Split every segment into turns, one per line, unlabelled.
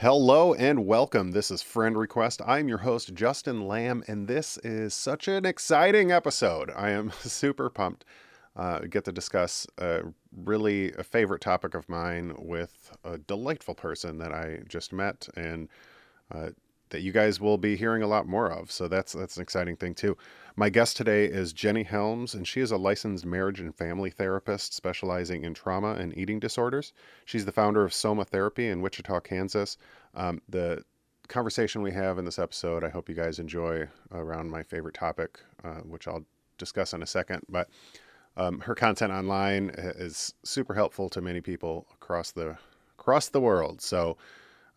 Hello and welcome. This is Friend Request. I'm your host, Justin Lamb, and this is such an exciting episode. I am super pumped. Uh, get to discuss a really a favorite topic of mine with a delightful person that I just met and uh, that you guys will be hearing a lot more of. So that's that's an exciting thing too. My guest today is Jenny Helms, and she is a licensed marriage and family therapist specializing in trauma and eating disorders. She's the founder of Soma Therapy in Wichita, Kansas. Um, the conversation we have in this episode, I hope you guys enjoy around my favorite topic, uh, which I'll discuss in a second. But um, her content online is super helpful to many people across the across the world. So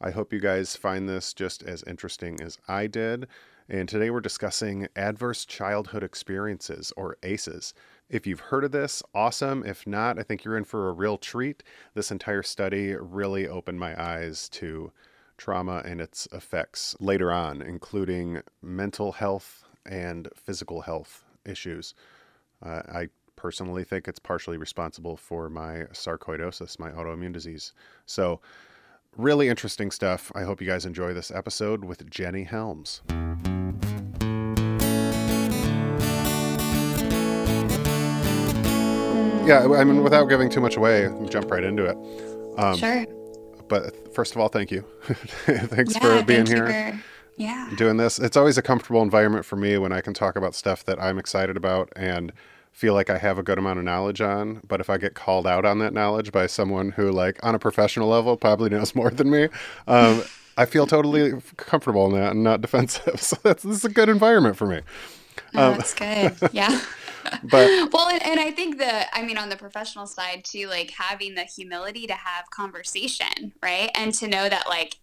I hope you guys find this just as interesting as I did. And today we're discussing adverse childhood experiences, or ACEs. If you've heard of this, awesome. If not, I think you're in for a real treat. This entire study really opened my eyes to trauma and its effects later on, including mental health and physical health issues. Uh, I personally think it's partially responsible for my sarcoidosis, my autoimmune disease. So, really interesting stuff. I hope you guys enjoy this episode with Jenny Helms. yeah, I mean, without giving too much away, jump right into it.
Um, sure.
But first of all, thank you. Thanks yeah, for being here. For,
yeah.
Doing this. It's always a comfortable environment for me when I can talk about stuff that I'm excited about and feel like I have a good amount of knowledge on. But if I get called out on that knowledge by someone who, like, on a professional level, probably knows more than me, um, I feel totally comfortable in that and not defensive. So that's this is a good environment for me.
Oh, um, that's good. Yeah.
but
well and, and, i think the i mean on the professional side too like having the humility to have conversation right and to know that like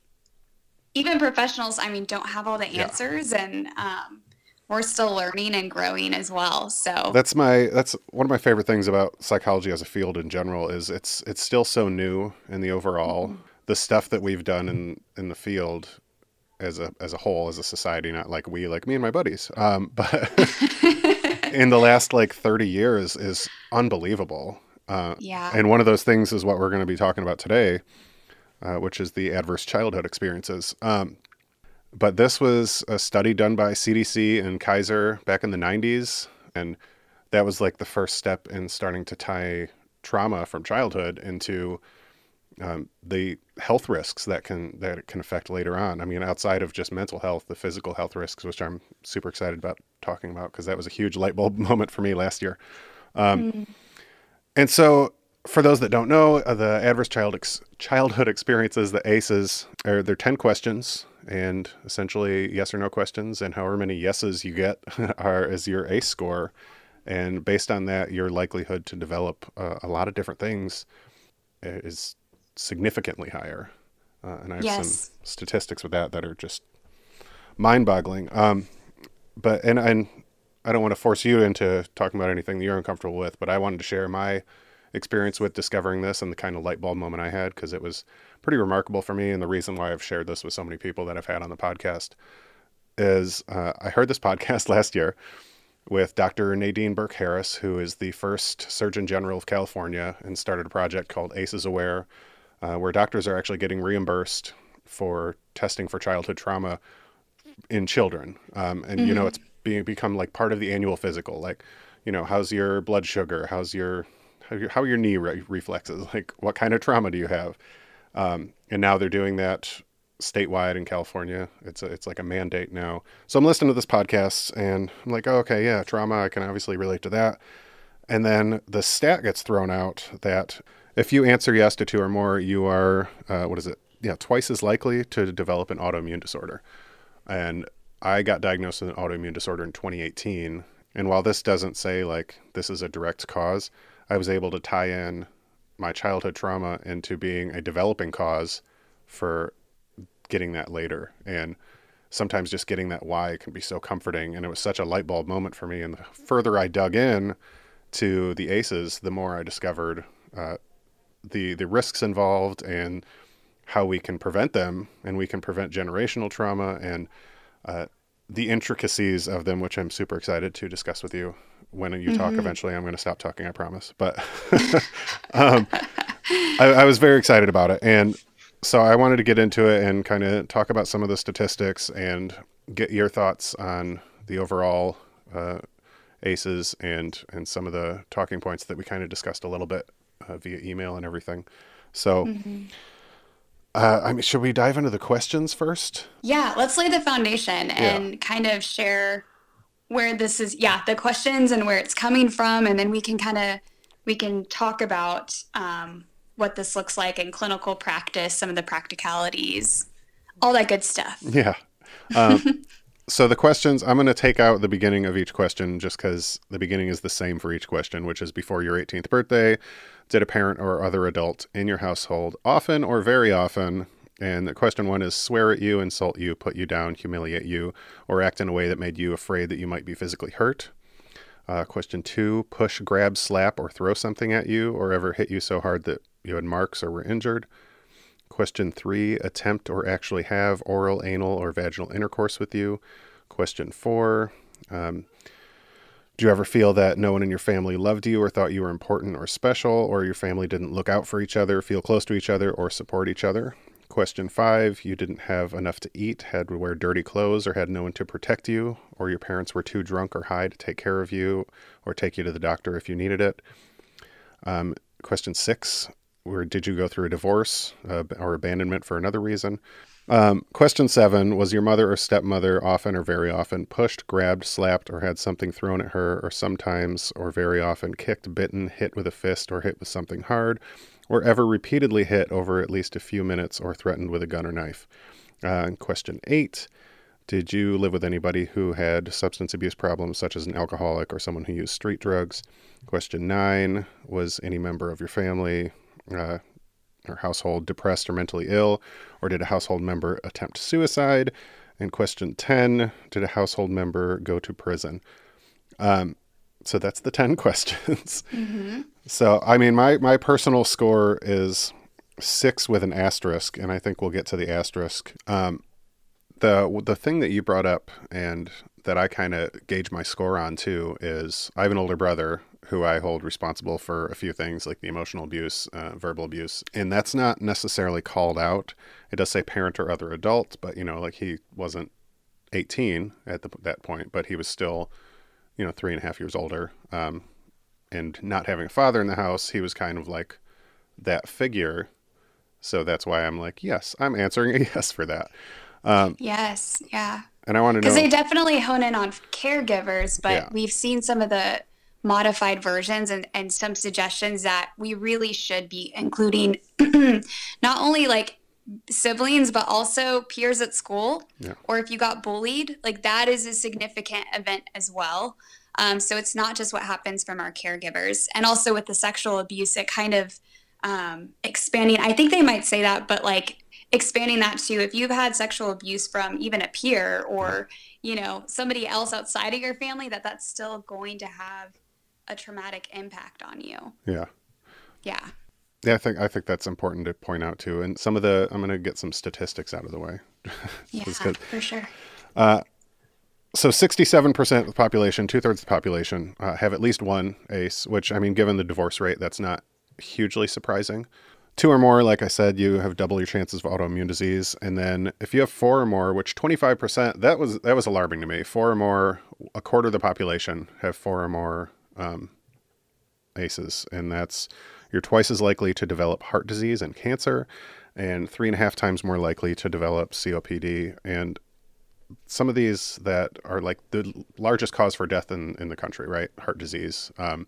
even professionals i mean don't have all the answers yeah. and um, we're still learning and growing as well so
that's my that's one of my favorite things about psychology as a field in general is it's it's still so new in the overall mm-hmm. the stuff that we've done in in the field as a as a whole as a society not like we like me and my buddies um, but in the last like 30 years is unbelievable.
Uh, yeah.
And one of those things is what we're going to be talking about today, uh, which is the adverse childhood experiences. Um, but this was a study done by CDC and Kaiser back in the 90s. And that was like the first step in starting to tie trauma from childhood into um, the health risks that can that it can affect later on. I mean, outside of just mental health, the physical health risks, which I'm super excited about talking about because that was a huge light bulb moment for me last year. Um, mm. And so, for those that don't know, uh, the adverse child ex- childhood experiences, the ACEs, are they're ten questions and essentially yes or no questions, and however many yeses you get are is your ACE score. And based on that, your likelihood to develop uh, a lot of different things uh, is significantly higher. Uh, and I have yes. some statistics with that that are just mind-boggling. Um, but and and I don't want to force you into talking about anything that you're uncomfortable with, but I wanted to share my experience with discovering this and the kind of light bulb moment I had because it was pretty remarkable for me. And the reason why I've shared this with so many people that I've had on the podcast is uh, I heard this podcast last year with Dr. Nadine Burke Harris, who is the first Surgeon General of California and started a project called ACEs Aware, uh, where doctors are actually getting reimbursed for testing for childhood trauma in children. Um, and, mm-hmm. you know, mm-hmm. it's being become like part of the annual physical. Like, you know, how's your blood sugar? How's your, how, your, how are your knee re- reflexes? Like, what kind of trauma do you have? Um, and now they're doing that statewide in California. It's a, it's like a mandate now. So I'm listening to this podcast and I'm like, oh, okay, yeah, trauma. I can obviously relate to that. And then the stat gets thrown out that if you answer yes to two or more, you are, uh, what is it? Yeah, twice as likely to develop an autoimmune disorder. And I got diagnosed with an autoimmune disorder in 2018. And while this doesn't say like this is a direct cause, I was able to tie in my childhood trauma into being a developing cause for getting that later. And sometimes just getting that why can be so comforting. And it was such a light bulb moment for me. And the further I dug in to the ACEs, the more I discovered uh, the the risks involved and how we can prevent them, and we can prevent generational trauma and uh, the intricacies of them, which I'm super excited to discuss with you when you mm-hmm. talk. Eventually, I'm going to stop talking, I promise. But um, I, I was very excited about it, and so I wanted to get into it and kind of talk about some of the statistics and get your thoughts on the overall uh, ACEs and and some of the talking points that we kind of discussed a little bit uh, via email and everything. So, mm-hmm. Uh, I mean, should we dive into the questions first?
Yeah, let's lay the foundation and yeah. kind of share where this is. Yeah, the questions and where it's coming from, and then we can kind of we can talk about um, what this looks like in clinical practice, some of the practicalities, all that good stuff.
Yeah. Um, so the questions, I'm going to take out the beginning of each question just because the beginning is the same for each question, which is before your 18th birthday. Did a parent or other adult in your household often or very often? And question one is swear at you, insult you, put you down, humiliate you, or act in a way that made you afraid that you might be physically hurt. Uh, question two push, grab, slap, or throw something at you, or ever hit you so hard that you had marks or were injured. Question three attempt or actually have oral, anal, or vaginal intercourse with you. Question four um, do you ever feel that no one in your family loved you or thought you were important or special, or your family didn't look out for each other, feel close to each other, or support each other? Question five, you didn't have enough to eat, had to wear dirty clothes, or had no one to protect you, or your parents were too drunk or high to take care of you or take you to the doctor if you needed it. Um, question six, where did you go through a divorce uh, or abandonment for another reason? Um, question seven Was your mother or stepmother often or very often pushed, grabbed, slapped, or had something thrown at her, or sometimes or very often kicked, bitten, hit with a fist, or hit with something hard, or ever repeatedly hit over at least a few minutes or threatened with a gun or knife? Uh, question eight Did you live with anybody who had substance abuse problems, such as an alcoholic or someone who used street drugs? Question nine Was any member of your family uh, or household depressed or mentally ill? Or did a household member attempt suicide? And question 10 Did a household member go to prison? Um, so that's the 10 questions. Mm-hmm. So, I mean, my, my personal score is six with an asterisk, and I think we'll get to the asterisk. Um, the the thing that you brought up and that I kind of gauge my score on too is I have an older brother who I hold responsible for a few things like the emotional abuse, uh, verbal abuse, and that's not necessarily called out. It does say parent or other adult, but you know, like he wasn't 18 at the, that point, but he was still, you know, three and a half years older. Um, and not having a father in the house, he was kind of like that figure. So that's why I'm like, yes, I'm answering a yes for that.
Um, yes, yeah.
And I want to know
because they definitely hone in on caregivers, but yeah. we've seen some of the modified versions and, and some suggestions that we really should be including not only like siblings but also peers at school yeah. or if you got bullied like that is a significant event as well. Um, so it's not just what happens from our caregivers and also with the sexual abuse it kind of um, expanding i think they might say that but like expanding that to if you've had sexual abuse from even a peer or you know somebody else outside of your family that that's still going to have a traumatic impact on you.
Yeah.
Yeah.
Yeah, I think I think that's important to point out too. And some of the I'm going to get some statistics out of the way.
yeah, for sure.
Uh, so 67% of the population, two thirds of the population, uh, have at least one ACE. Which I mean, given the divorce rate, that's not hugely surprising. Two or more, like I said, you have double your chances of autoimmune disease. And then if you have four or more, which 25%, that was that was alarming to me. Four or more, a quarter of the population have four or more um, ACEs, and that's you're twice as likely to develop heart disease and cancer, and three and a half times more likely to develop COPD. And some of these that are like the largest cause for death in, in the country, right? Heart disease. Um,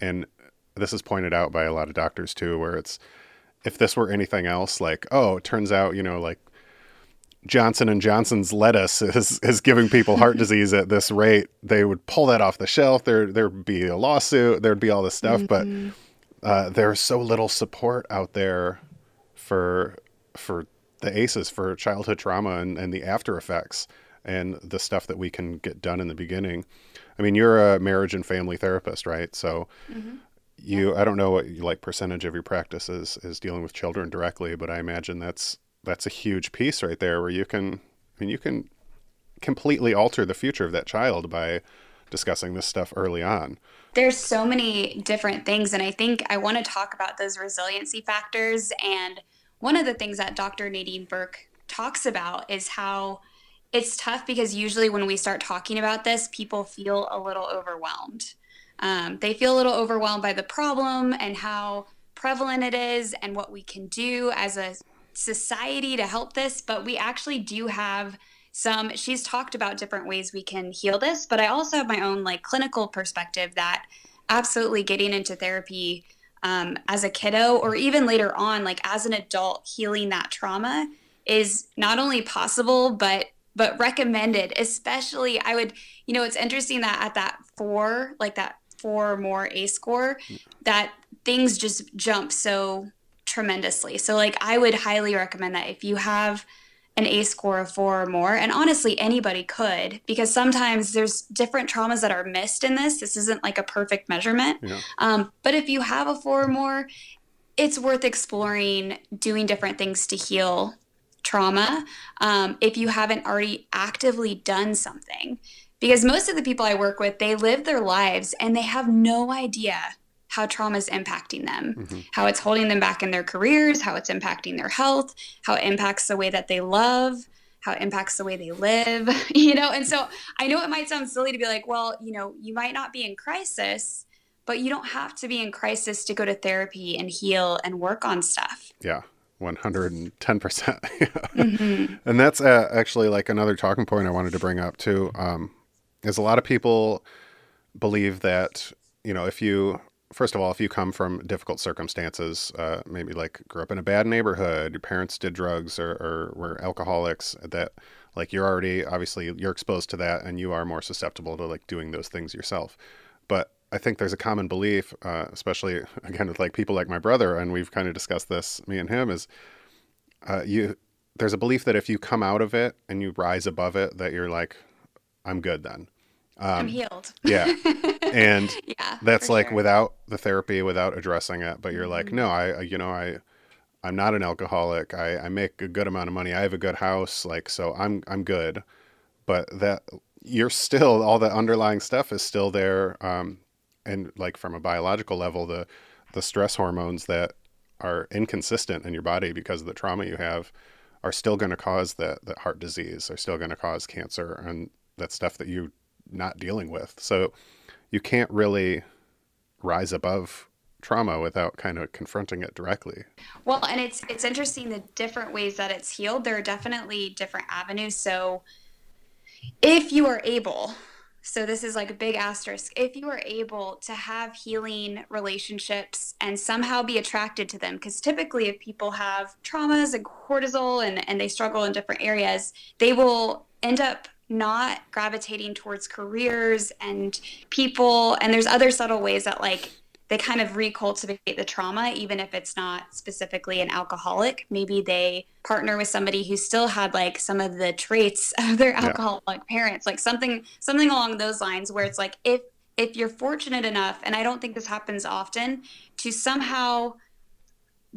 and this is pointed out by a lot of doctors too, where it's if this were anything else, like, oh, it turns out, you know, like Johnson and Johnson's lettuce is is giving people heart disease at this rate, they would pull that off the shelf. There there'd be a lawsuit. There'd be all this stuff, mm-hmm. but uh, there's so little support out there for for the ACEs for childhood trauma and, and the after effects and the stuff that we can get done in the beginning. I mean, you're a marriage and family therapist, right? So mm-hmm. you I don't know what like percentage of your practice is is dealing with children directly, but I imagine that's that's a huge piece right there where you can I mean you can completely alter the future of that child by discussing this stuff early on.
There's so many different things and I think I want to talk about those resiliency factors and one of the things that Dr. Nadine Burke talks about is how it's tough because usually when we start talking about this, people feel a little overwhelmed. Um, they feel a little overwhelmed by the problem and how prevalent it is and what we can do as a society to help this. But we actually do have some, she's talked about different ways we can heal this, but I also have my own like clinical perspective that absolutely getting into therapy um, as a kiddo or even later on, like as an adult, healing that trauma is not only possible, but but recommended especially i would you know it's interesting that at that four like that four more a score that things just jump so tremendously so like i would highly recommend that if you have an ACE score of four or more. And honestly, anybody could, because sometimes there's different traumas that are missed in this. This isn't like a perfect measurement. Yeah. Um, but if you have a four or more, it's worth exploring doing different things to heal trauma um, if you haven't already actively done something. Because most of the people I work with, they live their lives and they have no idea how trauma is impacting them, mm-hmm. how it's holding them back in their careers, how it's impacting their health, how it impacts the way that they love, how it impacts the way they live, you know? And so I know it might sound silly to be like, well, you know, you might not be in crisis, but you don't have to be in crisis to go to therapy and heal and work on stuff.
Yeah. 110%. mm-hmm. And that's uh, actually like another talking point I wanted to bring up too. Um, is a lot of people believe that, you know, if you, first of all, if you come from difficult circumstances, uh, maybe like grew up in a bad neighborhood, your parents did drugs or, or were alcoholics, that like you're already, obviously, you're exposed to that and you are more susceptible to like doing those things yourself. But I think there's a common belief, uh, especially again with like people like my brother, and we've kind of discussed this, me and him, is uh, you. There's a belief that if you come out of it and you rise above it, that you're like, I'm good then.
Um, I'm healed.
yeah, and yeah, that's like sure. without the therapy, without addressing it. But you're mm-hmm. like, no, I, you know, I, I'm not an alcoholic. I, I make a good amount of money. I have a good house. Like, so I'm, I'm good. But that you're still all the underlying stuff is still there. Um, and like from a biological level, the the stress hormones that are inconsistent in your body because of the trauma you have are still going to cause that that heart disease, are still going to cause cancer, and that stuff that you're not dealing with. So you can't really rise above trauma without kind of confronting it directly.
Well, and it's it's interesting the different ways that it's healed. There are definitely different avenues. So if you are able so this is like a big asterisk. If you are able to have healing relationships and somehow be attracted to them, because typically if people have traumas and cortisol and, and they struggle in different areas, they will end up not gravitating towards careers and people. And there's other subtle ways that like they kind of recultivate the trauma, even if it's not specifically an alcoholic. Maybe they partner with somebody who still had like some of the traits of their alcoholic yeah. parents, like something something along those lines, where it's like if if you're fortunate enough, and I don't think this happens often, to somehow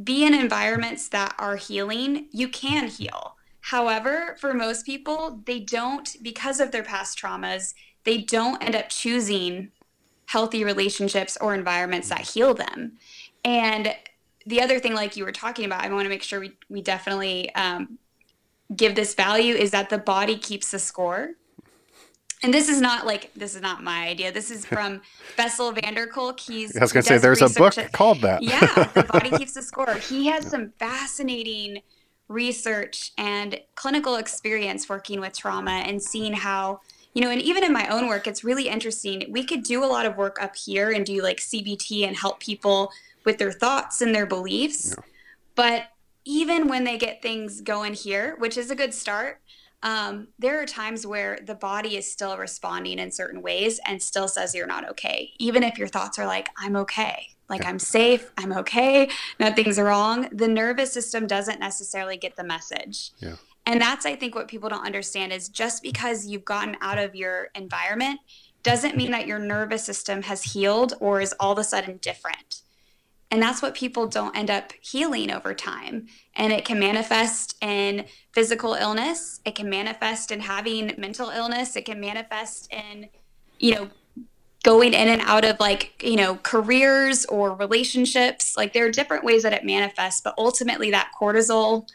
be in environments that are healing, you can heal. However, for most people, they don't, because of their past traumas, they don't end up choosing healthy relationships or environments that heal them. And the other thing, like you were talking about, I want to make sure we, we definitely um, give this value is that the body keeps the score. And this is not like this is not my idea. This is from Bessel van der Kolk. He's
I was gonna say there's a book called that.
yeah, the body keeps the score. He has some fascinating research and clinical experience working with trauma and seeing how you know, and even in my own work, it's really interesting. We could do a lot of work up here and do like CBT and help people with their thoughts and their beliefs. Yeah. But even when they get things going here, which is a good start, um, there are times where the body is still responding in certain ways and still says you're not okay, even if your thoughts are like, I'm okay, like yeah. I'm safe, I'm okay, nothing's wrong. The nervous system doesn't necessarily get the message.
Yeah.
And that's, I think, what people don't understand is just because you've gotten out of your environment doesn't mean that your nervous system has healed or is all of a sudden different. And that's what people don't end up healing over time. And it can manifest in physical illness, it can manifest in having mental illness, it can manifest in, you know, going in and out of like, you know, careers or relationships. Like there are different ways that it manifests, but ultimately that cortisol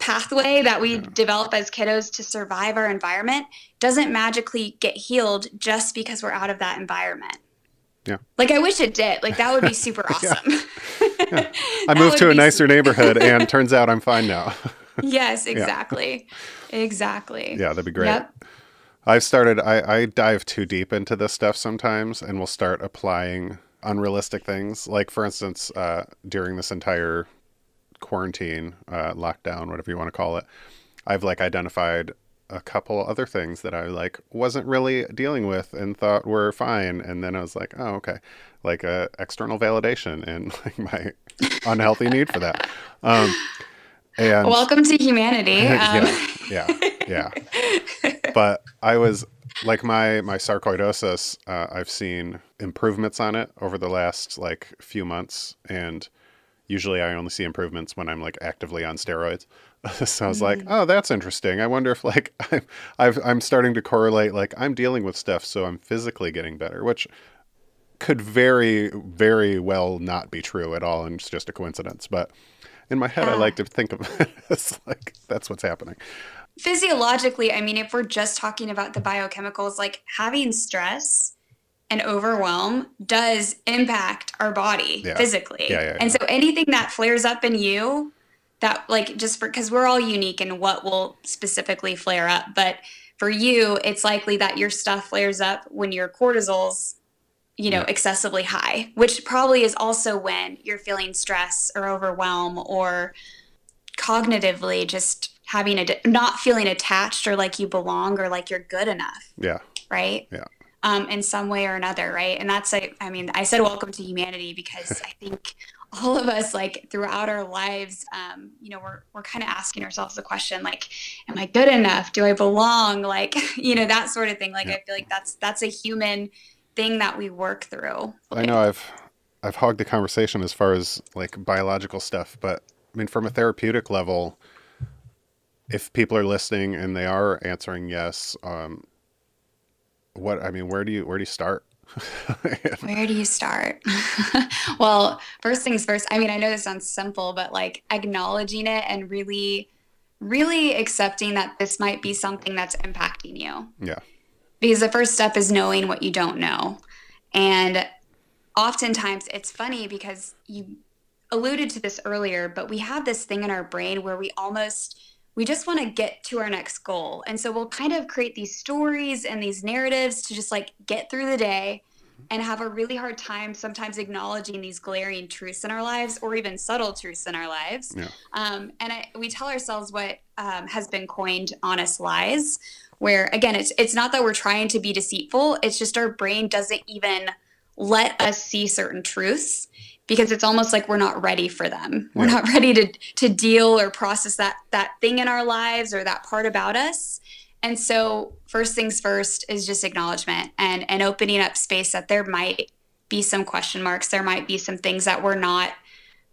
pathway that we yeah. develop as kiddos to survive our environment doesn't magically get healed just because we're out of that environment.
Yeah.
Like I wish it did. Like that would be super awesome.
yeah. Yeah. I moved to a nicer neighborhood and turns out I'm fine now.
yes, exactly. Exactly.
Yeah, that'd be great. Yep. I've started I, I dive too deep into this stuff sometimes and will start applying unrealistic things. Like for instance, uh, during this entire quarantine, uh, lockdown, whatever you want to call it, I've like identified a couple other things that I like wasn't really dealing with and thought were fine, and then I was like, oh okay, like uh, external validation and like my unhealthy need for that. Um,
and welcome to humanity.
Um. yeah, yeah, yeah. But I was like my my sarcoidosis. Uh, I've seen improvements on it over the last like few months, and usually I only see improvements when I'm like actively on steroids. so I was mm. like, oh, that's interesting. I wonder if like I'm, I've, I'm starting to correlate like I'm dealing with stuff, so I'm physically getting better, which could very, very well not be true at all, and it's just a coincidence. But in my head, yeah. I like to think of it as like that's what's happening.
Physiologically, I mean, if we're just talking about the biochemicals, like having stress and overwhelm does impact our body yeah. physically.
Yeah, yeah,
and so anything that flares up in you that like just for because we're all unique in what will specifically flare up, but for you, it's likely that your stuff flares up when your cortisol's you know excessively high, which probably is also when you're feeling stress or overwhelm or cognitively just having a not feeling attached or like you belong or like you're good enough.
Yeah.
Right?
Yeah
um, in some way or another, right? And that's like, I mean, I said welcome to humanity because I think all of us, like throughout our lives, um, you know, we're we're kind of asking ourselves the question, like, am I good enough? Do I belong? Like, you know, that sort of thing. Like, yeah. I feel like that's that's a human thing that we work through.
I know I've I've hogged the conversation as far as like biological stuff, but I mean, from a therapeutic level, if people are listening and they are answering yes, um, what I mean, where do you where do you start?
where do you start? well, first things first. I mean, I know this sounds simple, but like acknowledging it and really, really accepting that this might be something that's impacting you.
Yeah.
Because the first step is knowing what you don't know. And oftentimes it's funny because you alluded to this earlier, but we have this thing in our brain where we almost we just want to get to our next goal. And so we'll kind of create these stories and these narratives to just like get through the day and have a really hard time sometimes acknowledging these glaring truths in our lives or even subtle truths in our lives.
Yeah.
Um, and I, we tell ourselves what um, has been coined honest lies, where again, it's, it's not that we're trying to be deceitful, it's just our brain doesn't even let us see certain truths because it's almost like we're not ready for them. We're not ready to to deal or process that that thing in our lives or that part about us. And so first things first is just acknowledgement and and opening up space that there might be some question marks, there might be some things that we're not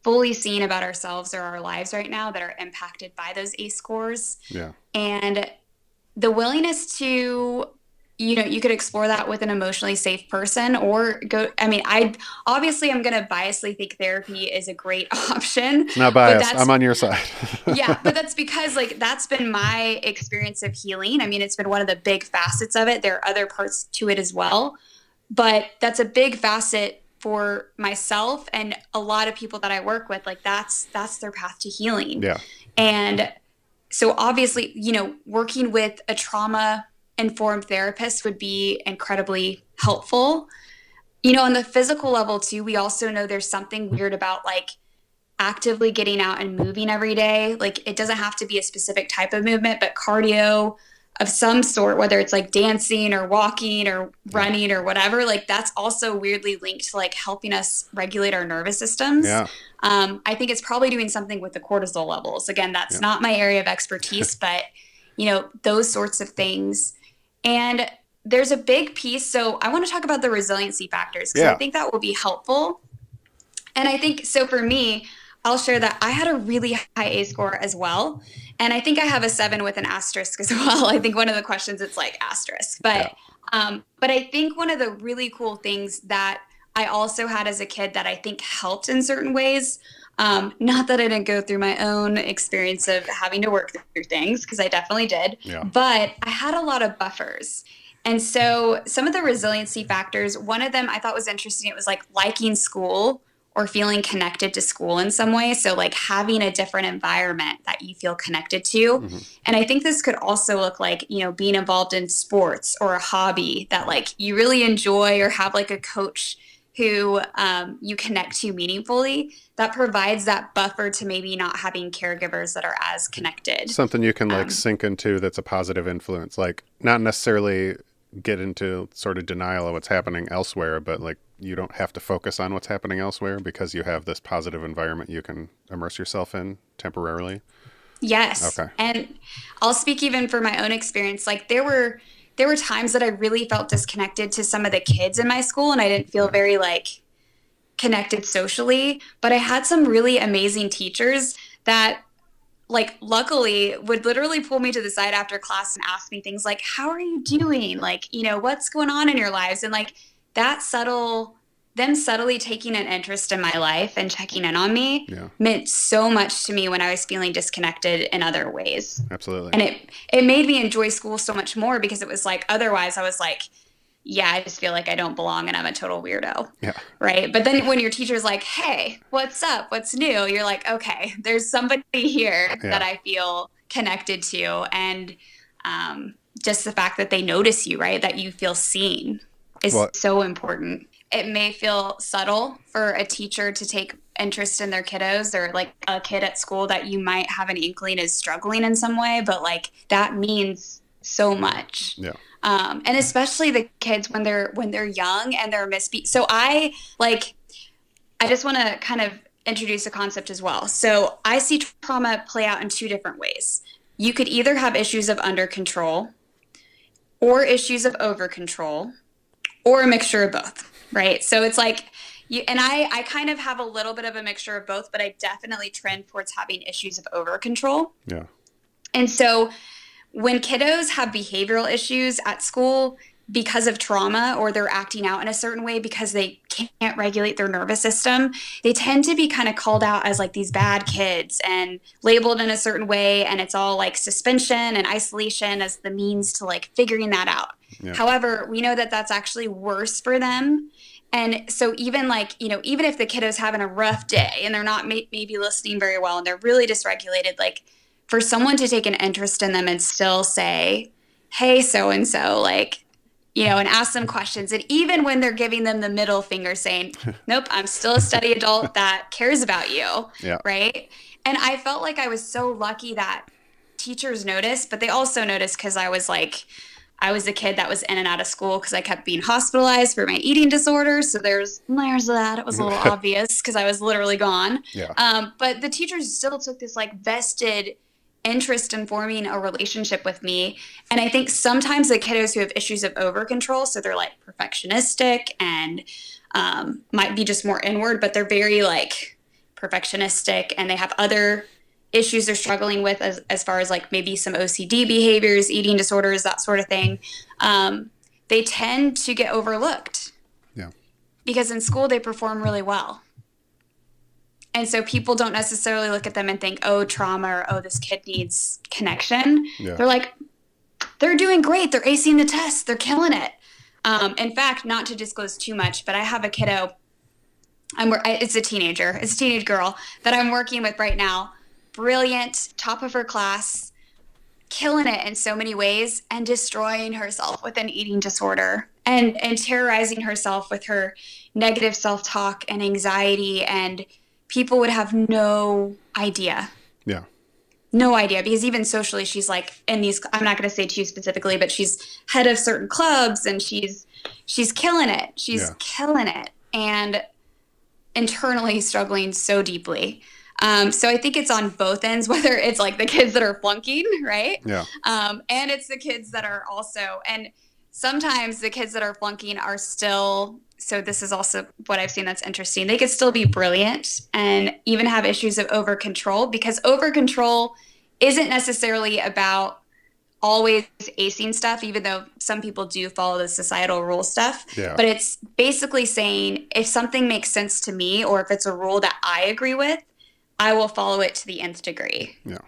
fully seeing about ourselves or our lives right now that are impacted by those ACE scores.
Yeah.
And the willingness to you know you could explore that with an emotionally safe person or go i mean i obviously i'm going to biasly think therapy is a great option
not biased. i'm on your side.
Yeah but that's because like that's been my experience of healing. I mean it's been one of the big facets of it. There are other parts to it as well but that's a big facet for myself and a lot of people that i work with. Like that's that's their path to healing.
Yeah.
And so obviously you know working with a trauma informed therapist would be incredibly helpful. You know, on the physical level too, we also know there's something mm-hmm. weird about like actively getting out and moving every day. Like it doesn't have to be a specific type of movement, but cardio of some sort, whether it's like dancing or walking or running or whatever, like that's also weirdly linked to like helping us regulate our nervous systems.
Yeah.
Um, I think it's probably doing something with the cortisol levels. Again, that's yeah. not my area of expertise, but you know, those sorts of things and there's a big piece. So I want to talk about the resiliency factors because yeah. I think that will be helpful. And I think so for me, I'll share that I had a really high ACE score as well. And I think I have a seven with an asterisk as well. I think one of the questions it's like asterisk. But Um, but I think one of the really cool things that I also had as a kid that I think helped in certain ways. Um, not that I didn't go through my own experience of having to work through things, because I definitely did.
Yeah.
But I had a lot of buffers. And so some of the resiliency factors, one of them I thought was interesting. It was like liking school or feeling connected to school in some way. So, like having a different environment that you feel connected to. Mm-hmm. And I think this could also look like, you know, being involved in sports or a hobby that like you really enjoy or have like a coach who um, you connect to meaningfully that provides that buffer to maybe not having caregivers that are as connected
something you can like um, sink into that's a positive influence like not necessarily get into sort of denial of what's happening elsewhere but like you don't have to focus on what's happening elsewhere because you have this positive environment you can immerse yourself in temporarily?
Yes. Okay. And i'll speak even for my own experience. Like there were there were times that I really felt disconnected to some of the kids in my school and I didn't feel mm-hmm. very like connected socially, but I had some really amazing teachers that like luckily would literally pull me to the side after class and ask me things like how are you doing? Like, you know, what's going on in your lives? And like that subtle them subtly taking an interest in my life and checking in on me yeah. meant so much to me when I was feeling disconnected in other ways.
Absolutely.
And it it made me enjoy school so much more because it was like otherwise I was like yeah, I just feel like I don't belong and I'm a total weirdo.
Yeah.
Right. But then when your teacher's like, hey, what's up? What's new? You're like, okay, there's somebody here yeah. that I feel connected to. And um, just the fact that they notice you, right? That you feel seen is well, so important it may feel subtle for a teacher to take interest in their kiddos or like a kid at school that you might have an inkling is struggling in some way, but like that means so much.
Yeah.
Um, and especially the kids when they're when they're young and they're misbe. So I like, I just want to kind of introduce a concept as well. So I see trauma play out in two different ways. You could either have issues of under control, or issues of over control, or a mixture of both right? So it's like you and I I kind of have a little bit of a mixture of both, but I definitely trend towards having issues of over control.
Yeah.
And so when kiddos have behavioral issues at school because of trauma or they're acting out in a certain way because they can't regulate their nervous system, they tend to be kind of called out as like these bad kids and labeled in a certain way. And it's all like suspension and isolation as the means to like figuring that out. Yeah. However, we know that that's actually worse for them and so even like, you know, even if the kiddo's having a rough day and they're not may- maybe listening very well and they're really dysregulated, like for someone to take an interest in them and still say, "Hey, so and so," like, you know, and ask them questions and even when they're giving them the middle finger saying, "Nope, I'm still a steady adult that cares about you."
Yeah.
Right? And I felt like I was so lucky that teachers noticed, but they also noticed cuz I was like I was a kid that was in and out of school because I kept being hospitalized for my eating disorder. So there's layers of that. It was a little obvious because I was literally gone.
Yeah.
Um, but the teachers still took this like vested interest in forming a relationship with me. And I think sometimes the kiddos who have issues of over control, so they're like perfectionistic and um, might be just more inward, but they're very like perfectionistic and they have other issues they're struggling with as, as far as like maybe some OCD behaviors, eating disorders, that sort of thing, um, they tend to get overlooked.
Yeah.
Because in school they perform really well. And so people don't necessarily look at them and think, oh, trauma or oh, this kid needs connection. Yeah. They're like, they're doing great. They're acing the test. They're killing it. Um, in fact, not to disclose too much, but I have a kiddo. I'm it's a teenager. It's a teenage girl that I'm working with right now brilliant, top of her class, killing it in so many ways, and destroying herself with an eating disorder and, and terrorizing herself with her negative self talk and anxiety. And people would have no idea.
Yeah.
No idea because even socially, she's like in these. I'm not going to say to you specifically, but she's head of certain clubs and she's she's killing it. She's yeah. killing it, and internally struggling so deeply. Um, so I think it's on both ends, whether it's like the kids that are flunking, right?
Yeah.
Um, and it's the kids that are also, and sometimes the kids that are flunking are still, so this is also what I've seen that's interesting. They could still be brilliant and even have issues of over control because over control isn't necessarily about always acing stuff, even though some people do follow the societal rule stuff.
Yeah.
But it's basically saying if something makes sense to me or if it's a rule that I agree with, I will follow it to the nth degree.
Yeah.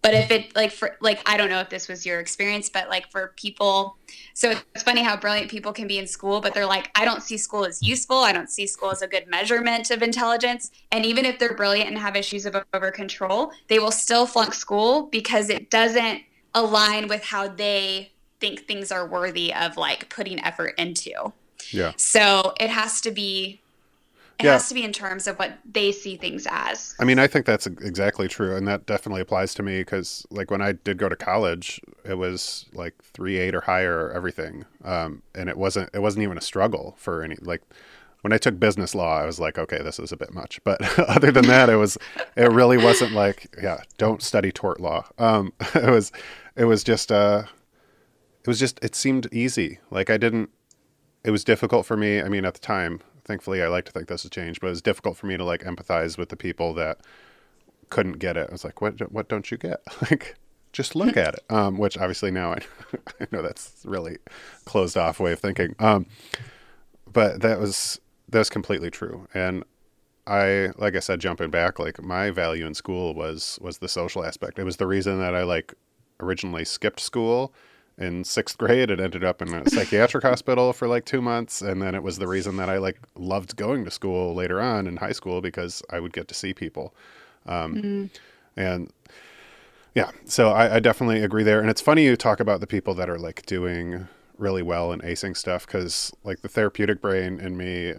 But if it like for like I don't know if this was your experience, but like for people, so it's funny how brilliant people can be in school, but they're like, I don't see school as useful. I don't see school as a good measurement of intelligence. And even if they're brilliant and have issues of over control, they will still flunk school because it doesn't align with how they think things are worthy of like putting effort into.
Yeah.
So it has to be it
Yeah.
has to be in terms of what they see things as.
I mean, I think that's exactly true, and that definitely applies to me because, like, when I did go to college, it was like three eight or higher everything, um, and it wasn't it wasn't even a struggle for any like. When I took business law, I was like, okay, this is a bit much. But other than that, it was it really wasn't like, yeah, don't study tort law. Um, it was it was just uh, it was just it seemed easy. Like I didn't. It was difficult for me. I mean, at the time, thankfully, I like to think this has changed, but it was difficult for me to like empathize with the people that couldn't get it. I was like, what? What don't you get? Like, just look at it. Um, which obviously now I, I know that's really closed off way of thinking. Um, but that was that's completely true. And I, like I said, jumping back, like my value in school was was the social aspect. It was the reason that I like originally skipped school in sixth grade. It ended up in a psychiatric hospital for like two months, and then it was the reason that I like loved going to school later on in high school because I would get to see people. Um, And yeah, so I, I definitely agree there. And it's funny you talk about the people that are like doing really well and acing stuff because like the therapeutic brain in me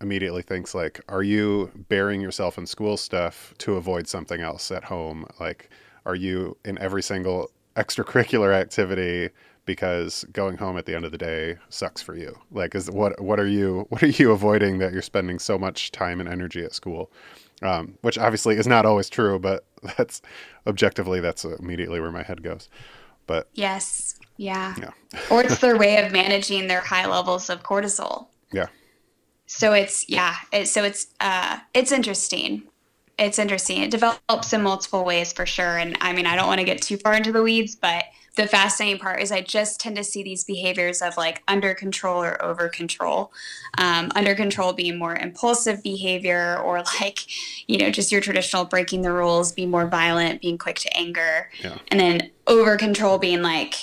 immediately thinks like, are you burying yourself in school stuff to avoid something else at home? Like, are you in every single extracurricular activity because going home at the end of the day sucks for you? Like, is what what are you what are you avoiding that you're spending so much time and energy at school? Um, which obviously is not always true, but that's objectively that's immediately where my head goes. But
Yes. Yeah.
yeah,
or it's their way of managing their high levels of cortisol.
yeah,
So it's yeah, it, so it's uh it's interesting. It's interesting. It develops in multiple ways for sure. And I mean, I don't want to get too far into the weeds, but the fascinating part is I just tend to see these behaviors of like under control or over control. Um, under control being more impulsive behavior or like, you know, just your traditional breaking the rules, being more violent, being quick to anger.
Yeah.
And then over control being like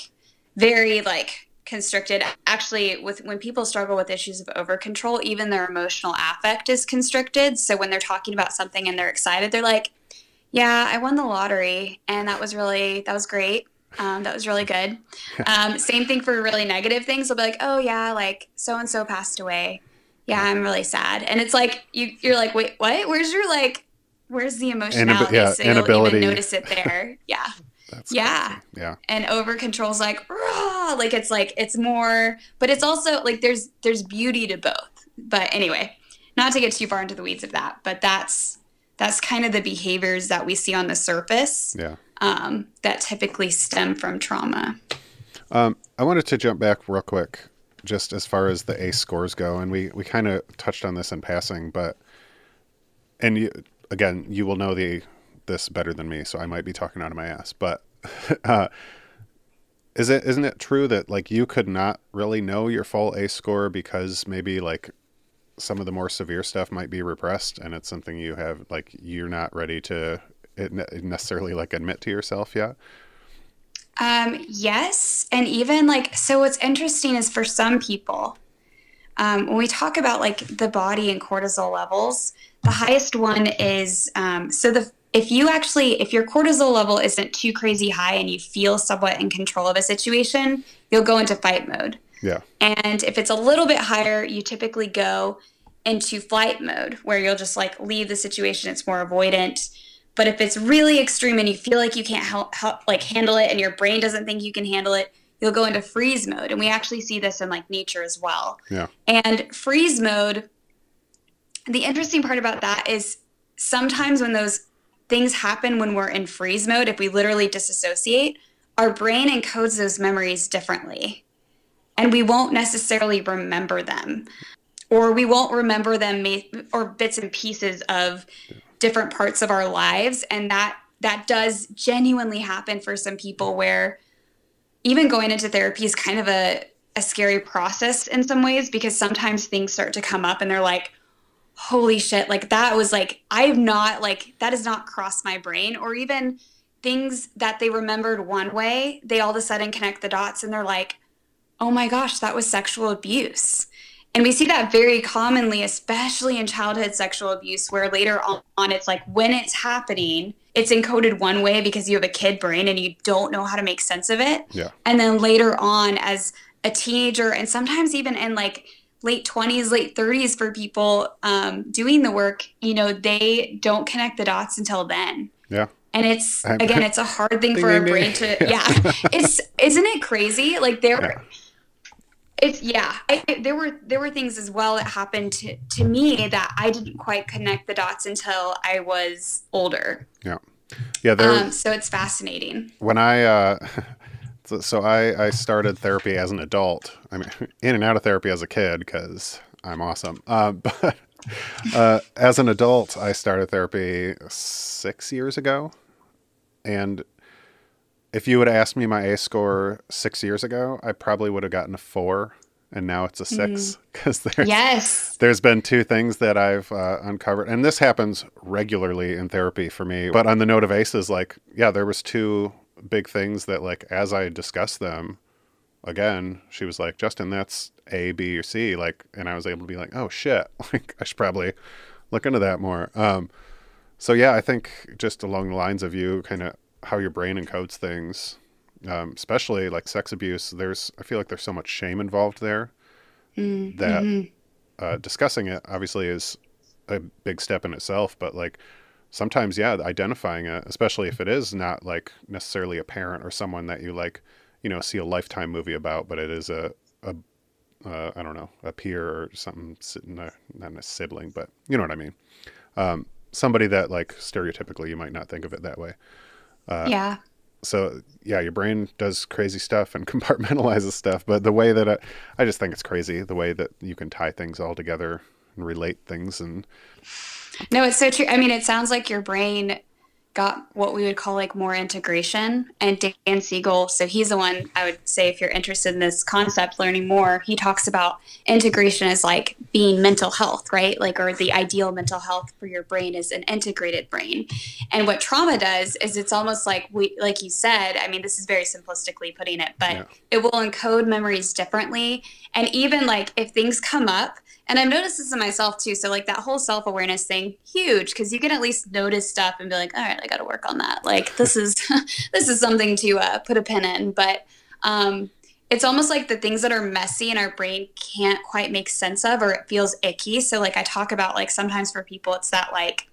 very like constricted. Actually with when people struggle with issues of over control even their emotional affect is constricted. So when they're talking about something and they're excited they're like yeah i won the lottery and that was really that was great. Um, that was really good. Um, same thing for really negative things. They'll be like oh yeah like so and so passed away. Yeah i'm really sad. And it's like you, you're like wait what? Where's your like where's the emotionality
yeah,
so
inability.
notice it there. Yeah
that's
Yeah.
crazy. yeah,
and over control's like "Rah!" like it's like it's more but it's also like there's there's beauty to both but anyway not to get too far into the weeds of that but that's that's kind of the behaviors that we see on the surface
yeah.
um, that typically stem from trauma
Um, I wanted to jump back real quick, just as far as the ACE scores go, and we we kind of touched on this in passing, but and you again, you will know the this better than me, so I might be talking out of my ass, but. Uh, is it isn't it true that like you could not really know your full ACE score because maybe like some of the more severe stuff might be repressed and it's something you have like you're not ready to necessarily like admit to yourself yet?
Um, yes. And even like, so what's interesting is for some people, um, when we talk about like the body and cortisol levels, the highest one is um, so the if you actually if your cortisol level isn't too crazy high and you feel somewhat in control of a situation, you'll go into fight mode.
Yeah.
And if it's a little bit higher, you typically go into flight mode where you'll just like leave the situation. It's more avoidant. But if it's really extreme and you feel like you can't help, help like handle it and your brain doesn't think you can handle it, you'll go into freeze mode. And we actually see this in like nature as well.
Yeah.
And freeze mode, the interesting part about that is sometimes when those things happen when we're in freeze mode, if we literally disassociate, our brain encodes those memories differently. And we won't necessarily remember them. Or we won't remember them or bits and pieces of different parts of our lives. And that that does genuinely happen for some people where even going into therapy is kind of a, a scary process in some ways because sometimes things start to come up and they're like, holy shit, like that was like, I've not, like, that has not crossed my brain. Or even things that they remembered one way, they all of a sudden connect the dots and they're like, oh my gosh, that was sexual abuse. And we see that very commonly, especially in childhood sexual abuse, where later on it's like when it's happening, it's encoded one way because you have a kid brain and you don't know how to make sense of it.
Yeah.
And then later on, as a teenager, and sometimes even in like late 20s, late 30s for people um, doing the work, you know, they don't connect the dots until then.
Yeah.
And it's again, it's a hard thing for a brain to yeah. it's isn't it crazy? Like there yeah it's yeah I, there were there were things as well that happened to, to me that i didn't quite connect the dots until i was older
yeah yeah there
um, so it's fascinating
when i uh so, so i i started therapy as an adult i mean in and out of therapy as a kid because i'm awesome uh, but uh, as an adult i started therapy six years ago and if you would have asked me my ACE score six years ago, I probably would have gotten a four, and now it's a six because mm. there's
yes.
there's been two things that I've uh, uncovered, and this happens regularly in therapy for me. But on the note of aces, like yeah, there was two big things that like as I discussed them, again, she was like, Justin, that's A, B, or C, like, and I was able to be like, oh shit, like I should probably look into that more. Um, so yeah, I think just along the lines of you kind of how your brain encodes things, um, especially like sex abuse. There's I feel like there's so much shame involved there mm, that mm-hmm. uh, discussing it obviously is a big step in itself. But like sometimes, yeah, identifying it, especially if it is not like necessarily a parent or someone that you like, you know, see a lifetime movie about, but it is a a uh, I don't know, a peer or something, not a sibling, but you know what I mean. Um, somebody that like stereotypically you might not think of it that way.
Uh, yeah.
So yeah, your brain does crazy stuff and compartmentalizes stuff, but the way that I, I just think it's crazy the way that you can tie things all together and relate things and.
No, it's so true. I mean, it sounds like your brain got what we would call like more integration. And Dan Siegel, so he's the one I would say if you're interested in this concept, learning more, he talks about integration as like being mental health, right? Like, or the ideal mental health for your brain is an integrated brain. And what trauma does is it's almost like we, like you said, I mean, this is very simplistically putting it, but yeah. it will encode memories differently. And even like if things come up, and I've noticed this in myself too. So like that whole self awareness thing, huge, because you can at least notice stuff and be like, all right, I got to work on that. Like this is this is something to uh, put a pin in. But um, it's almost like the things that are messy and our brain can't quite make sense of, or it feels icky. So like I talk about, like sometimes for people, it's that like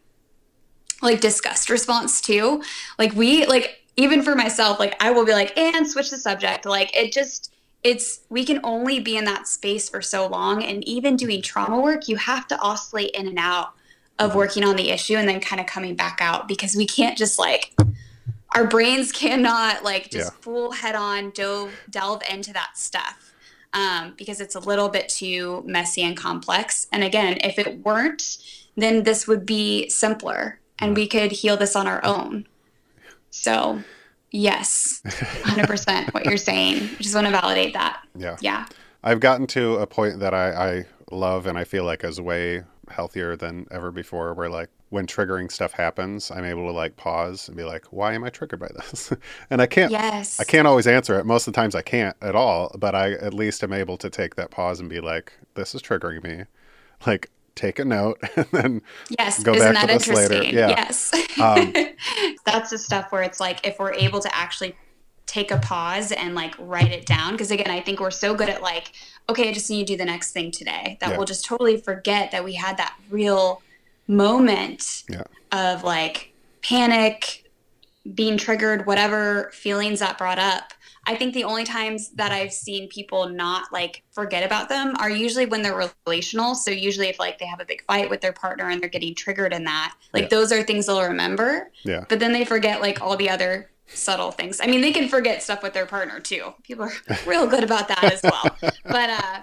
like disgust response too. Like we like even for myself, like I will be like, and switch the subject. Like it just it's we can only be in that space for so long and even doing trauma work you have to oscillate in and out of mm-hmm. working on the issue and then kind of coming back out because we can't just like our brains cannot like just yeah. full head on dove delve into that stuff um, because it's a little bit too messy and complex and again if it weren't then this would be simpler and we could heal this on our own so Yes, 100% what you're saying. I just want to validate that.
Yeah.
Yeah.
I've gotten to a point that I, I love and I feel like is way healthier than ever before where like when triggering stuff happens, I'm able to like pause and be like, why am I triggered by this? and I can't,
yes.
I can't always answer it. Most of the times I can't at all, but I at least am able to take that pause and be like, this is triggering me. Like, take a note and then
yes
go back
that
to this later. Yeah.
yes um, that's the stuff where it's like if we're able to actually take a pause and like write it down because again i think we're so good at like okay i just need to do the next thing today that yeah. we'll just totally forget that we had that real moment
yeah.
of like panic being triggered whatever feelings that brought up I think the only times that I've seen people not like forget about them are usually when they're relational. So usually if like they have a big fight with their partner and they're getting triggered in that, like yeah. those are things they'll remember.
Yeah.
But then they forget like all the other subtle things. I mean, they can forget stuff with their partner too. People are real good about that as well. but uh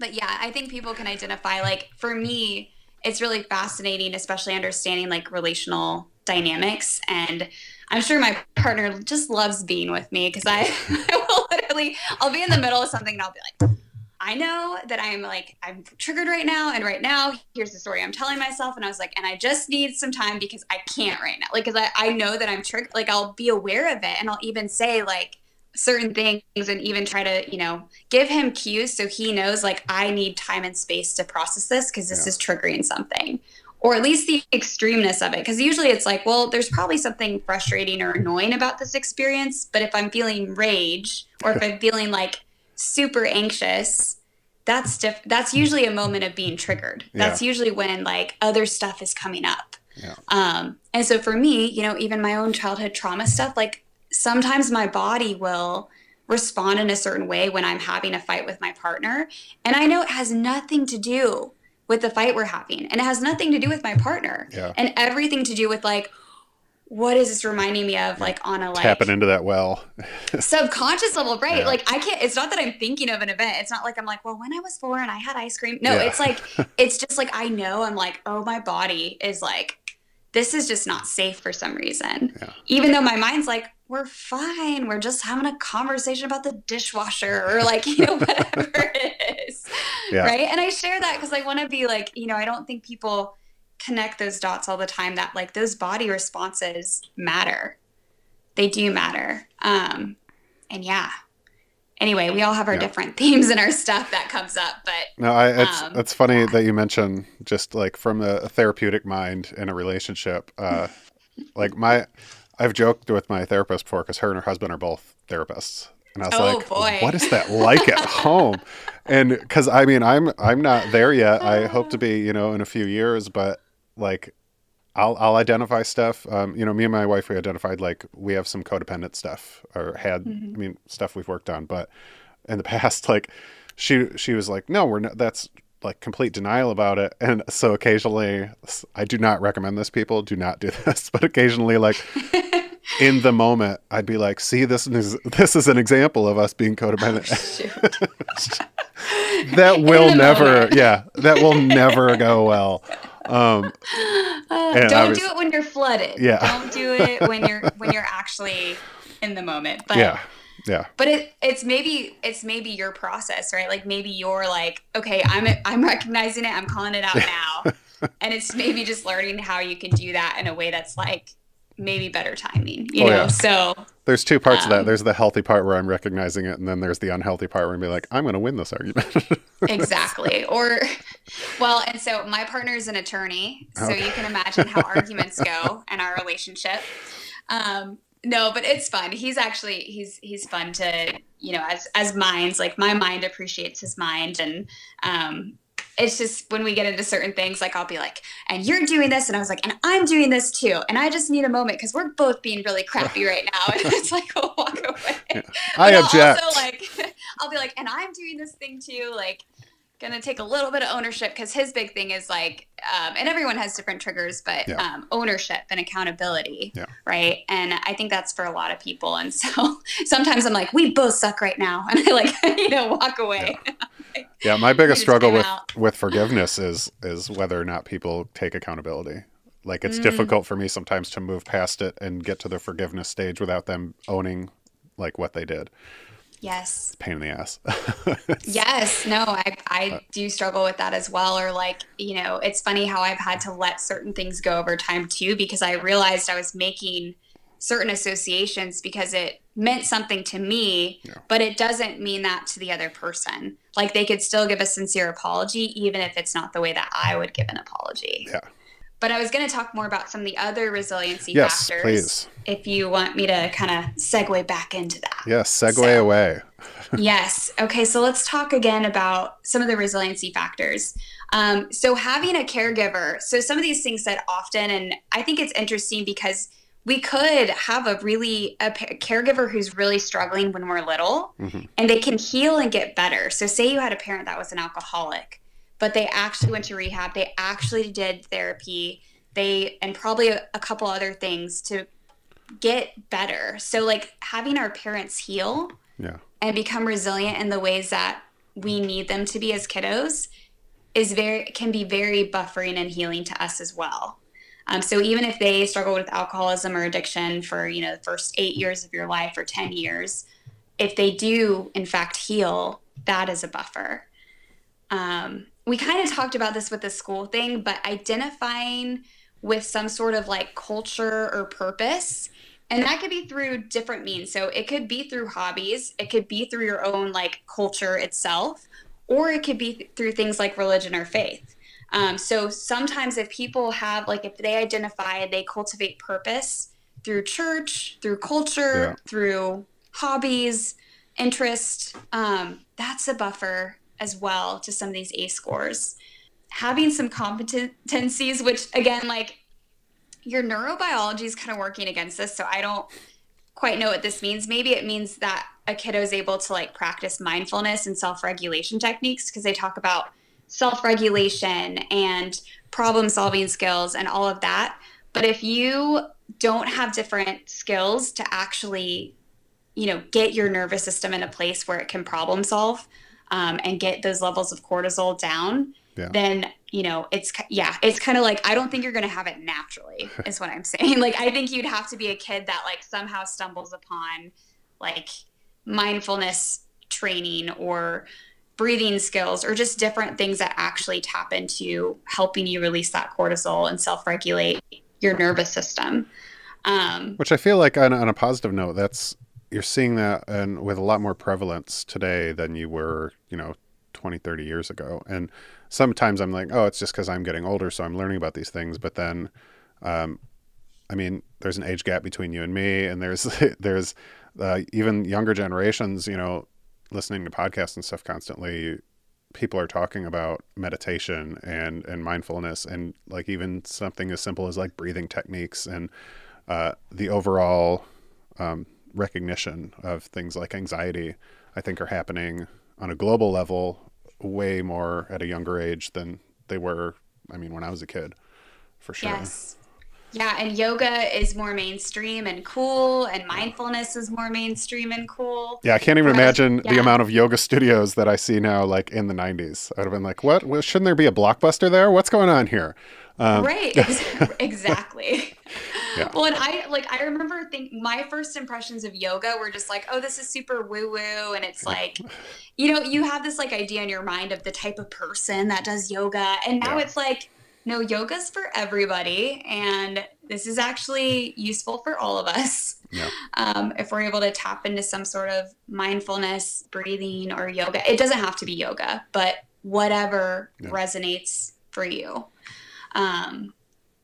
but yeah, I think people can identify like for me, it's really fascinating, especially understanding like relational dynamics and I'm sure my partner just loves being with me because I, I will literally, I'll be in the middle of something and I'll be like, I know that I'm like, I'm triggered right now. And right now, here's the story I'm telling myself. And I was like, and I just need some time because I can't right now. Like, cause I, I know that I'm triggered. Like, I'll be aware of it. And I'll even say, like, certain things and even try to, you know, give him cues so he knows, like, I need time and space to process this because this yeah. is triggering something. Or at least the extremeness of it. Because usually it's like, well, there's probably something frustrating or annoying about this experience. But if I'm feeling rage or if I'm feeling like, super anxious that's diff- that's usually a moment of being triggered that's yeah. usually when like other stuff is coming up yeah. um and so for me you know even my own childhood trauma stuff like sometimes my body will respond in a certain way when i'm having a fight with my partner and i know it has nothing to do with the fight we're having and it has nothing to do with my partner yeah. and everything to do with like what is this reminding me of like on a like
tapping into that well
subconscious level right yeah. like i can't it's not that i'm thinking of an event it's not like i'm like well when i was four and i had ice cream no yeah. it's like it's just like i know i'm like oh my body is like this is just not safe for some reason yeah. even though my mind's like we're fine we're just having a conversation about the dishwasher or like you know whatever it is right and i share that because i want to be like you know i don't think people connect those dots all the time that like those body responses matter. They do matter. Um, and yeah. Anyway, we all have our yeah. different themes and our stuff that comes up, but
no, I, it's um, it's funny yeah. that you mention just like from a, a therapeutic mind in a relationship. Uh, like my, I've joked with my therapist before because her and her husband are both therapists, and I was oh, like, boy. "What is that like at home?" And because I mean, I'm I'm not there yet. I hope to be, you know, in a few years, but like I'll I'll identify stuff. Um, you know, me and my wife we identified like we have some codependent stuff or had mm-hmm. I mean stuff we've worked on, but in the past like she she was like, "No, we're not that's like complete denial about it." And so occasionally I do not recommend this people, do not do this, but occasionally like in the moment I'd be like, "See, this is this is an example of us being codependent." Oh, that will never moment. yeah, that will never go well. Um,
uh, don't do it when you're flooded. Yeah. Don't do it when you're when you're actually in the moment. But
yeah. Yeah.
But it it's maybe it's maybe your process, right? Like maybe you're like, okay, I'm I'm recognizing it, I'm calling it out now. and it's maybe just learning how you can do that in a way that's like maybe better timing, you oh, know? Yeah. So
there's two parts um, of that. There's the healthy part where I'm recognizing it, and then there's the unhealthy part where I'm be like, I'm going to win this argument.
exactly. Or, well, and so my partner is an attorney, so okay. you can imagine how arguments go in our relationship. Um, no, but it's fun. He's actually he's he's fun to you know as as minds like my mind appreciates his mind and um it's just when we get into certain things, like I'll be like, and you're doing this. And I was like, and I'm doing this too. And I just need a moment because we're both being really crappy right now. And it's like, oh, walk away. Yeah.
I object.
Also, like, I'll be like, and I'm doing this thing too. Like, gonna take a little bit of ownership because his big thing is like um, and everyone has different triggers but yeah. um, ownership and accountability yeah. right and i think that's for a lot of people and so sometimes i'm like we both suck right now and i like you know walk away
yeah, yeah my biggest struggle with out. with forgiveness is is whether or not people take accountability like it's mm. difficult for me sometimes to move past it and get to the forgiveness stage without them owning like what they did
Yes.
Pain in the ass.
yes. No, I, I uh, do struggle with that as well. Or, like, you know, it's funny how I've had to let certain things go over time too, because I realized I was making certain associations because it meant something to me, yeah. but it doesn't mean that to the other person. Like, they could still give a sincere apology, even if it's not the way that I would give an apology.
Yeah.
But I was going to talk more about some of the other resiliency
yes,
factors.
Please.
If you want me to kind of segue back into that.
Yes, segue so, away.
yes. Okay, so let's talk again about some of the resiliency factors. Um, so, having a caregiver, so some of these things said often, and I think it's interesting because we could have a really a caregiver who's really struggling when we're little mm-hmm. and they can heal and get better so say you had a parent that was an alcoholic but they actually went to rehab. They actually did therapy. They and probably a, a couple other things to get better. So like having our parents heal
yeah.
and become resilient in the ways that we need them to be as kiddos is very can be very buffering and healing to us as well. Um, so even if they struggle with alcoholism or addiction for you know the first eight years of your life or ten years, if they do in fact heal, that is a buffer. Um, we kind of talked about this with the school thing, but identifying with some sort of like culture or purpose. And that could be through different means. So it could be through hobbies, it could be through your own like culture itself, or it could be th- through things like religion or faith. Um, so sometimes if people have like if they identify they cultivate purpose through church, through culture, yeah. through hobbies, interest, um, that's a buffer as well to some of these ACE scores. Having some competencies, which again, like your neurobiology is kind of working against this. So I don't quite know what this means. Maybe it means that a kiddo is able to like practice mindfulness and self regulation techniques because they talk about self regulation and problem solving skills and all of that. But if you don't have different skills to actually, you know, get your nervous system in a place where it can problem solve um, and get those levels of cortisol down, yeah. then you know it's yeah it's kind of like i don't think you're going to have it naturally is what i'm saying like i think you'd have to be a kid that like somehow stumbles upon like mindfulness training or breathing skills or just different things that actually tap into helping you release that cortisol and self-regulate your nervous system
um, which i feel like on, on a positive note that's you're seeing that and with a lot more prevalence today than you were you know 20 30 years ago. And sometimes i'm like oh it's just because i'm getting older so i'm learning about these things. But then um, i mean there's an age gap between you and me and there's there's uh, even younger generations you know listening to podcasts and stuff constantly, people are talking about meditation and and mindfulness and like even something as simple as like breathing techniques and uh, the overall um, recognition of things like anxiety. I think are happening on a global level way more at a younger age than they were. I mean, when I was a kid, for sure.
Yes. Yeah, and yoga is more mainstream and cool, and mindfulness is more mainstream and cool.
Yeah, I can't even imagine yeah. the amount of yoga studios that I see now, like in the 90s. I'd have been like, what? Well, shouldn't there be a blockbuster there? What's going on here?
Um, right, exactly. yeah. Well, and I like I remember think my first impressions of yoga were just like, oh, this is super woo woo, and it's like, you know, you have this like idea in your mind of the type of person that does yoga, and now yeah. it's like no, yoga's for everybody, and this is actually useful for all of us. Yeah. Um, if we're able to tap into some sort of mindfulness, breathing, or yoga, it doesn't have to be yoga, but whatever yeah. resonates for you. Um,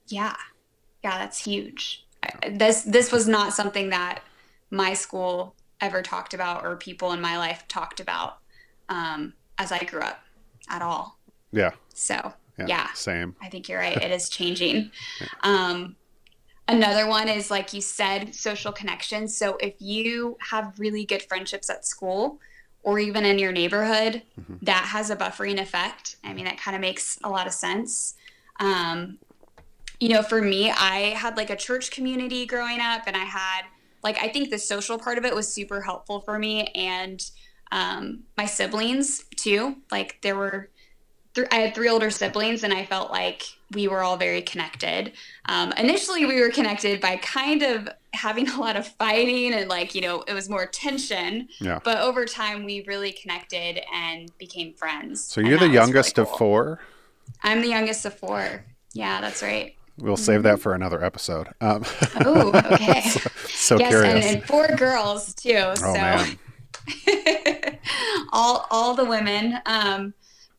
yeah, yeah, that's huge. This this was not something that my school ever talked about or people in my life talked about um, as I grew up at all.
Yeah.
So yeah, yeah.
Same.
I think you're right. It is changing. Um, another one is like you said, social connections. So if you have really good friendships at school or even in your neighborhood, mm-hmm. that has a buffering effect. I mean, that kind of makes a lot of sense. Um, you know, for me, I had like a church community growing up, and I had like I think the social part of it was super helpful for me and um, my siblings too. Like there were th- I had three older siblings, and I felt like we were all very connected. Um, initially, we were connected by kind of having a lot of fighting and like you know it was more tension. Yeah. But over time, we really connected and became friends.
So you're the youngest really cool. of four.
I'm the youngest of four. Yeah, that's right.
We'll save that for another episode. Um,
oh, okay. so,
so yes, curious.
And, and, four girls too. Oh, so man. all all the women. Um,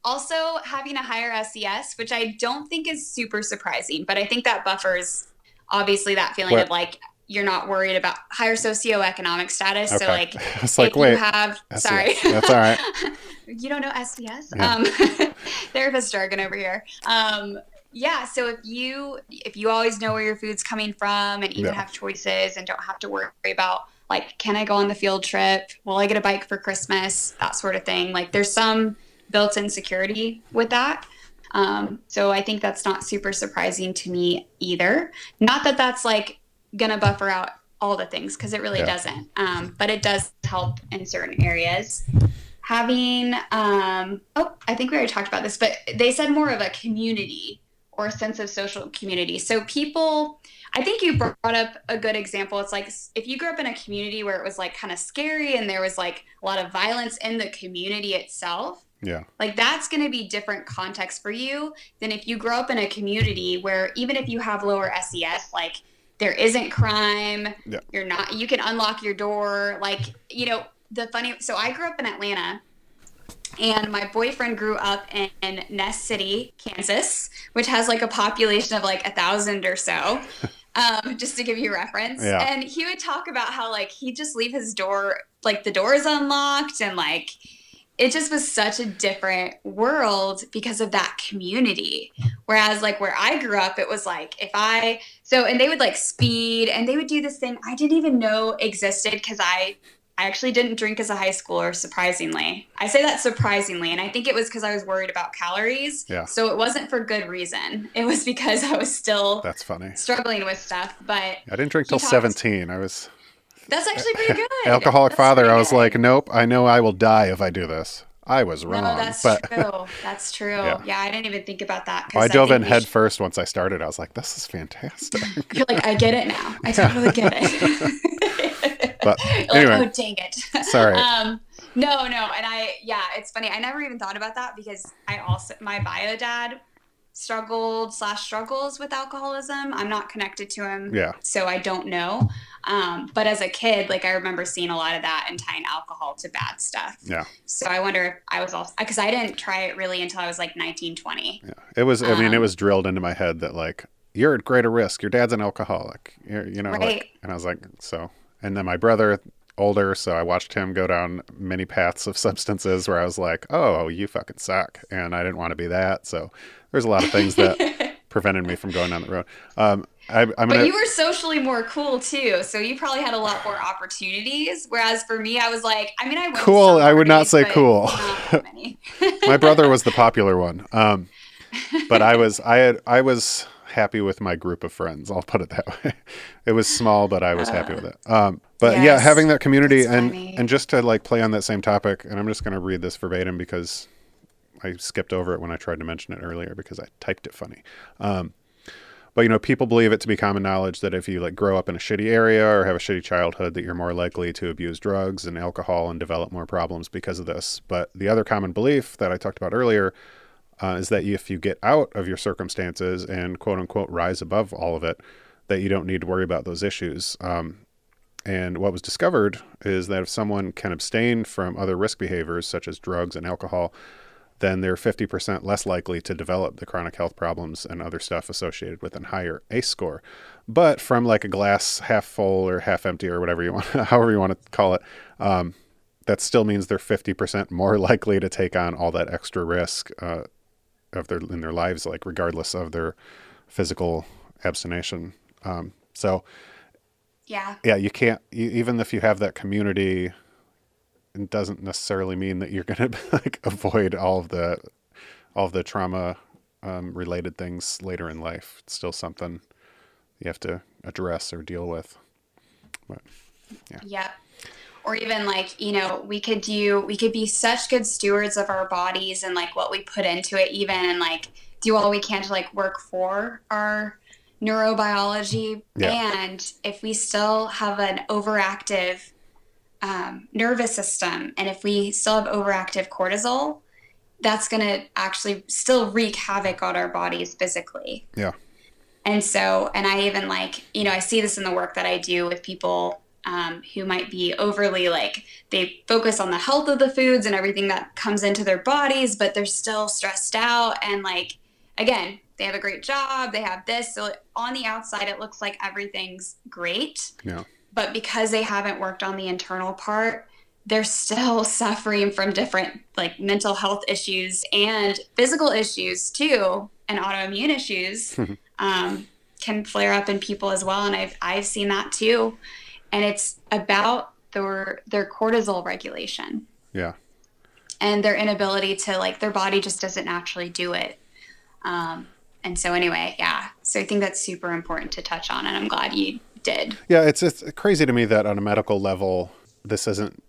also, having a higher SES, which I don't think is super surprising, but I think that buffers obviously that feeling what? of like you're not worried about higher socioeconomic status. Okay. So like,
it's like, wait, you
have SES. sorry,
that's all right.
you don't know SES? Yeah. Um, therapist jargon over here. Um, yeah. So if you if you always know where your food's coming from and even yeah. have choices and don't have to worry about like, can I go on the field trip? Will I get a bike for Christmas? That sort of thing. Like, there's some built-in security with that. Um, so I think that's not super surprising to me either. Not that that's like gonna buffer out all the things because it really yeah. doesn't. Um, but it does help in certain areas. Having, um, oh, I think we already talked about this, but they said more of a community or a sense of social community. So people, I think you brought up a good example. It's like if you grew up in a community where it was like kind of scary and there was like a lot of violence in the community itself.
Yeah.
Like that's going to be different context for you than if you grow up in a community where even if you have lower SES, like there isn't crime,
Yeah.
you're not, you can unlock your door. Like, you know, the funny, so I grew up in Atlanta and my boyfriend grew up in, in Ness City, Kansas, which has like a population of like a thousand or so. Um, just to give you reference.
Yeah.
And he would talk about how like he'd just leave his door, like the door is unlocked and like it just was such a different world because of that community. Whereas like where I grew up, it was like if I so and they would like speed and they would do this thing I didn't even know existed because I I actually didn't drink as a high schooler, surprisingly. I say that surprisingly, and I think it was because I was worried about calories.
Yeah.
So it wasn't for good reason. It was because I was still
That's funny.
struggling with stuff. But
I didn't drink till 17. I was
that's actually pretty good.
alcoholic
That's
father. I was
good.
like, nope, I know I will die if I do this. I was wrong.
No, that's
but
true. That's true.
Yeah.
Yeah. I didn't even think about that. 'cause
I dove in head
should-
first once I started. I was like, this is fantastic.
You're like, I get it now. I totally get it.
But
like,
anyway.
oh dang it.
Sorry.
Um, no, no, and I, yeah, it's funny. I never even thought about that because I also my bio dad struggled slash struggles with alcoholism. I'm not connected to him,
Yeah.
so I don't know. Um, but as a kid, like I remember seeing a lot of that and tying alcohol to bad stuff.
Yeah.
So I wonder if I was also because I didn't try it really until I was like 19, 20.
Yeah. It was, I mean, it
Um,
was drilled into my head that, like, you're at greater risk. Your dad's an alcoholic. You're, you know,
Right.
like, and I was like, so. And then my brother, older, so I watched him go down many paths of substances where I was like, oh, you fucking suck. And I didn't want to be that. So there's a lot of things that prevented me from going down the road. Um, I, I'm
But
gonna,
you were socially more cool too, so you probably had a lot more opportunities. Whereas for me, I was like, I mean, I
Cool, I would not say cool.
not
my brother was the popular one. Um, but I was I had I was happy with my group of friends. I'll put it that way. It was small, but I was happy with it. Um, but yeah, having that community and
funny.
and just to like play on that same topic, and I'm just going to read this verbatim because I skipped over it when I tried to mention it earlier because I typed it funny. Um, but you know, people believe it to be common knowledge that if you like grow up in a shitty area or have a shitty childhood, that you're more likely to abuse drugs and alcohol and develop more problems because of this. But the other common belief that I talked about earlier uh, is that if you get out of your circumstances and quote unquote rise above all of it, that you don't need to worry about those issues. Um, and what was discovered is that if someone can abstain from other risk behaviors such as drugs and alcohol, then they're 50% less likely to develop the chronic health problems and other stuff associated with a higher ACE score. But from like a glass half full or half empty or whatever you want, however you want to call it, um, that still means they're 50% more likely to take on all that extra risk uh, of their in their lives, like regardless of their physical abstination. Um, so
yeah,
yeah, you can't you, even if you have that community, it doesn't necessarily mean that you're going to like avoid all of the all of the trauma um, related things later in life. It's still something you have to address or deal with. But yeah.
yep. Or even like you know, we could do we could be such good stewards of our bodies and like what we put into it, even and like do all we can to like work for our neurobiology.
Yeah.
And if we still have an overactive um, nervous system, and if we still have overactive cortisol, that's going to actually still wreak havoc on our bodies physically.
yeah,
And so, and I even like, you know, I see this in the work that I do with people um, who might be overly like, they focus on the health of the foods and everything that comes into their bodies, but they're still stressed out. And like, again, they have a great job, they have this. So on the outside, it looks like everything's great.
yeah,
But because they haven't worked on the internal part, they're still suffering from different like mental health issues and physical issues too, and autoimmune issues um, can flare up in people as well. And I've I've seen that too, and it's about their their cortisol regulation
yeah.
and their inability to like their body just doesn't naturally do it. Um, and so anyway, yeah. So I think that's super important to touch on, and I'm glad you did.
Yeah, it's it's crazy to me that on a medical level, this isn't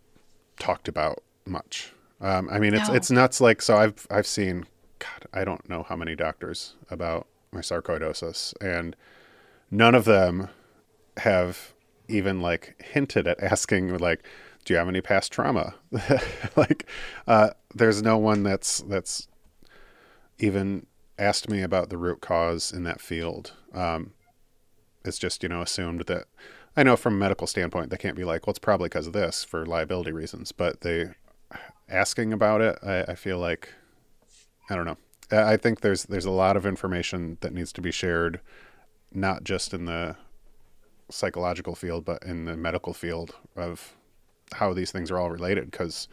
talked about much. Um, I mean, it's
No.
it's nuts. Like, so I've I've seen, God, I don't know how many doctors about my sarcoidosis, and none of them have even like hinted at asking like, "Do you have any past trauma?" like, uh, there's no one that's that's even asked me about the root cause in that field. Um, it's just you know assumed that I know from a medical standpoint they can't be like, well, it's probably because of this for liability reasons, but they asking about it, I, I feel like I don't know. I think there's there's a lot of information that needs to be shared, not just in the psychological field, but in the medical field of how these things are all related. Because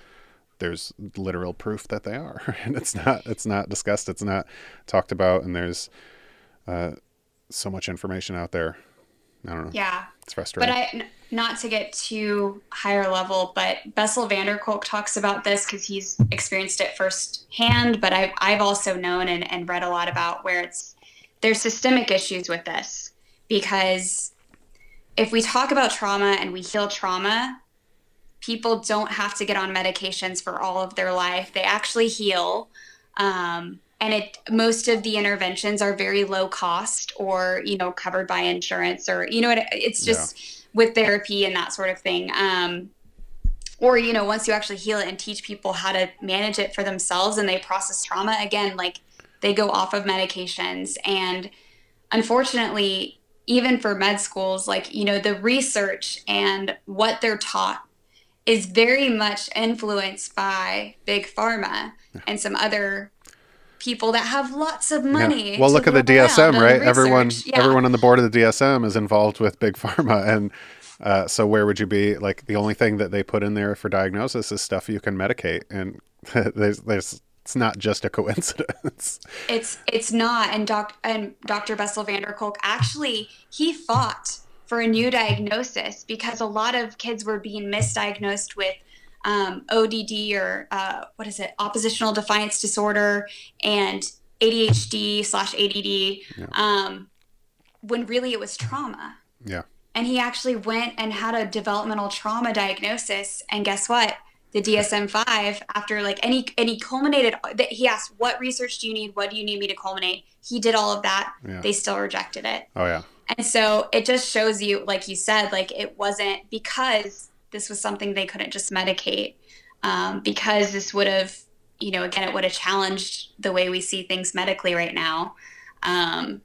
there's literal proof that they are, and it's not it's not discussed, it's not talked about, and there's uh, so much information out there. I don't know.
Yeah,
it's frustrating.
But I not to get too higher level, but Bessel van der Kolk talks about this because he's experienced it firsthand. But I've I've also known and, and read a lot about where it's there's systemic issues with this because if we talk about trauma and we heal trauma, people don't have to get on medications for all of their life. They actually heal. Um, and it most of the interventions are very low cost or you know covered by insurance or you know it, it's just yeah. with therapy and that sort of thing um, or you know once you actually heal it and teach people how to manage it for themselves and they process trauma again like they go off of medications and unfortunately even for med schools like you know the research and what they're taught is very much influenced by big pharma and some other people that have lots of money.
Yeah. Well, look at the DSM, right? Everyone, yeah. everyone on the board of the DSM is involved with big pharma, and uh, so where would you be? Like the only thing that they put in there for diagnosis is stuff you can medicate, and there's there's it's not just a coincidence.
It's it's not, and doc and Dr. Bessel van der Kolk actually he fought for a new diagnosis because a lot of kids were being misdiagnosed with um, ODD or uh, what is it, oppositional defiance disorder and ADHD slash ADD, yeah. um, when really it was trauma.
Yeah.
And he actually went and had a developmental trauma diagnosis, and guess what? The DSM five after like any and he culminated. He asked, "What research do you need? What do you need me to culminate?" He did all of that. Yeah. They still rejected it.
Oh yeah.
And so it just shows you, like you said, like it wasn't because this was something they couldn't just medicate um, because this would have, you know, again, it would have challenged the way we see things medically right now. Um,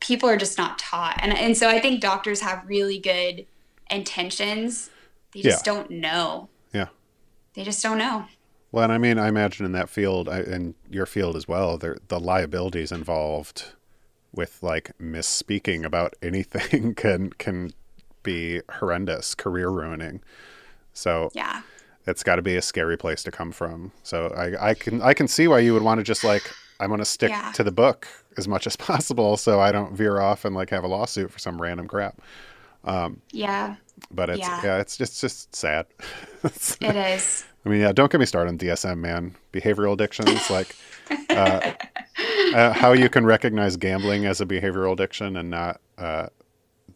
people are just not taught. And, and so I think doctors have really good intentions. They just yeah. don't know. They just don't know.
Well, and I mean, I imagine in that field, in your field as well, there the liabilities involved with like misspeaking about anything can can be horrendous, career ruining. So
yeah,
it's got to be a scary place to come from. So I, I can I can see why you would want to just like I'm going to stick yeah. to the book as much as possible, so I don't veer off and like have a lawsuit for some random crap. Um,
yeah.
But it's yeah, yeah it's just just sad.
it is.
I mean, yeah, don't get me started on DSM, man. Behavioral addictions, like uh, uh, how you can recognize gambling as a behavioral addiction and not uh,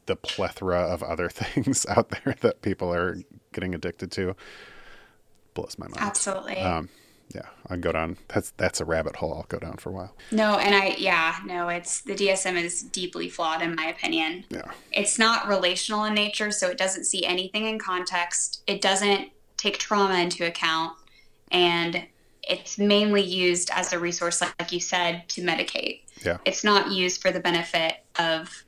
the plethora of other things out there that people are getting addicted to blows my mind.
Absolutely.
Um, yeah, I go down. That's that's a rabbit hole. I'll go down for a while.
No, and I yeah no, it's the DSM is deeply flawed in my opinion.
Yeah,
it's not relational in nature, so it doesn't see anything in context. It doesn't take trauma into account, and it's mainly used as a resource, like you said, to medicate.
Yeah,
it's not used for the benefit of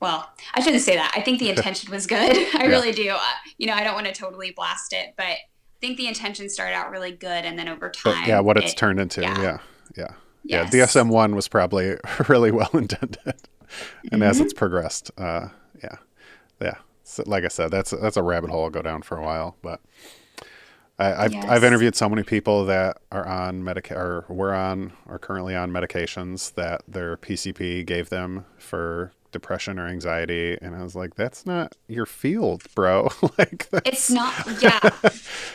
well, I shouldn't say that. I think the intention was good. I yeah. really do. Uh, you know, I don't want to totally blast it, but think the intention started out really good, and then over time,
but yeah, what it's it, turned into, yeah, yeah, yeah. Yes. yeah. DSM one was probably really well intended, and mm-hmm. as it's progressed, uh, yeah, yeah. So, like I said, that's that's a rabbit hole I'll go down for a while, but. I, have yes. I've interviewed so many people that are on medica or were on or currently on medications that their PCP gave them for depression or anxiety and i was like that's not your field bro. Like
it's not yeah.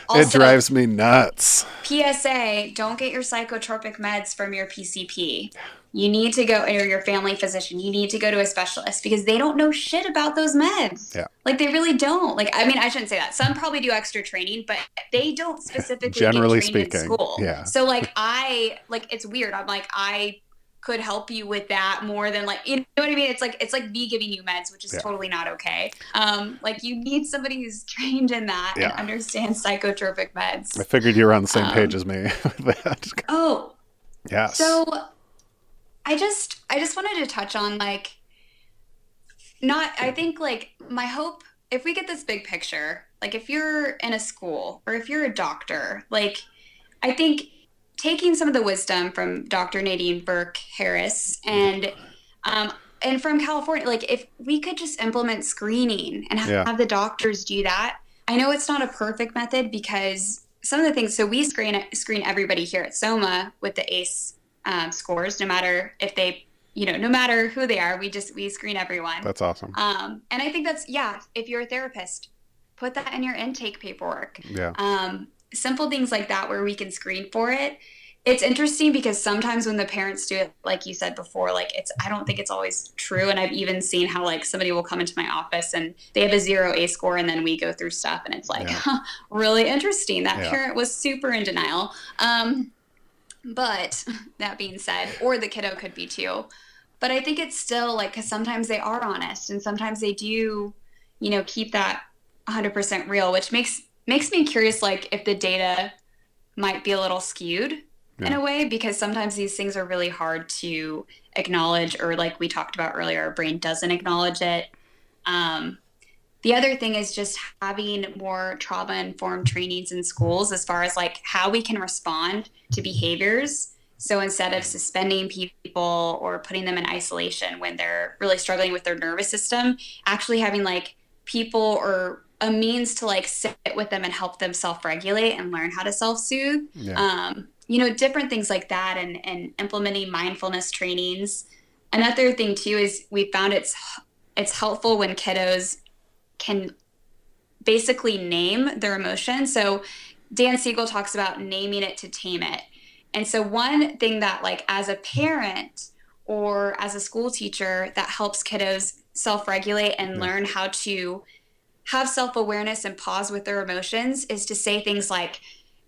Also, it drives me nuts.
Psa don't get your psychotropic meds from your pcp you need to go or your family physician you need to go to a specialist because they don't know shit about those meds.
Yeah.
Like they really don't. Like i mean i shouldn't say that. Some probably do extra training but they don't specifically
generally speaking
school.
yeah.
So like i like it's weird. I'm like i could help you with that more than like you know what I mean. It's like it's like me giving you meds, which is yeah. totally not okay. Um, like you need somebody who's trained in that yeah. and understands psychotropic meds.
I figured you were on the same um, page as me with
that. Oh,
yes.
So I just I just wanted to touch on like not I think like my hope if we get this big picture, like if you're in a school or if you're a doctor, like I think taking some of the wisdom from Dr. Nadine Burke Harris and um, and from California, like if we could just implement screening and have, yeah. have, the doctors do that. I know it's not a perfect method because some of the things. So we screen screen everybody here at Soma with the ACE um, scores, no matter if they, you know, no matter who they are. We just we screen everyone.
That's awesome.
Um, and I think that's yeah. If you're a therapist, put that in your intake paperwork.
Yeah.
Um, simple things like that where we can screen for it. It's interesting because sometimes when the parents do it like you said before like it's i don't think it's always true. And i've even seen how like somebody will come into my office and they have a zero ACE score and then we go through stuff and it's like yeah. huh, really interesting. That yeah. parent was super in denial. Um, but that being said or the kiddo could be too. But i think it's still like because sometimes they are honest and sometimes they do you know keep that 100% real which makes makes me curious like if the data might be a little skewed yeah. in a way because sometimes these things are really hard to acknowledge or like we talked about earlier our brain doesn't acknowledge it um, the other thing is just having more trauma informed trainings in schools as far as like how we can respond to behaviors so instead of suspending people or putting them in isolation when they're really struggling with their nervous system actually having like people or a means to like sit with them and help them self-regulate and learn how to self-soothe yeah. um, you know different things like that and and implementing mindfulness trainings another thing too is we found it's it's helpful when kiddos can basically name their emotion so dan siegel talks about naming it to tame it and so one thing that like as a parent or as a school teacher that helps kiddos self-regulate and yeah. learn how to have self awareness and pause with their emotions is to say things like,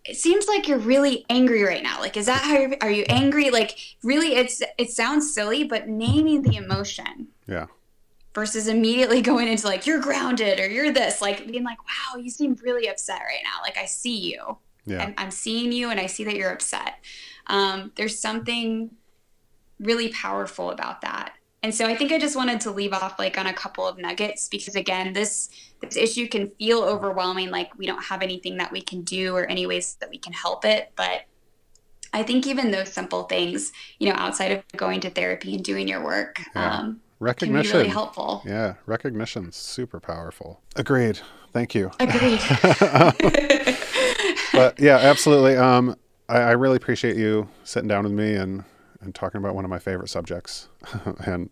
it seems like you're really angry right now. Like, is that how you're, are you angry? Like, really, it's it sounds silly, but naming the emotion.
Yeah.
Versus immediately going into like you're grounded or you're this, like being like, wow, you seem really upset right now. Like I see you.
Yeah.
And I'm seeing you, and I see that you're upset. Um, there's something really powerful about that. And so I think I just wanted to leave off like on a couple of nuggets because again, this this issue can feel overwhelming like we don't have anything that we can do or any ways that we can help it, but I think even those simple things, you know, outside of going to therapy and doing your work, yeah. um, recognition can be really helpful.
Yeah, recognition's super powerful. Agreed. Thank you.
Agreed.
but yeah, absolutely. Um, I, I really appreciate you sitting down with me and and talking about one of my favorite subjects. and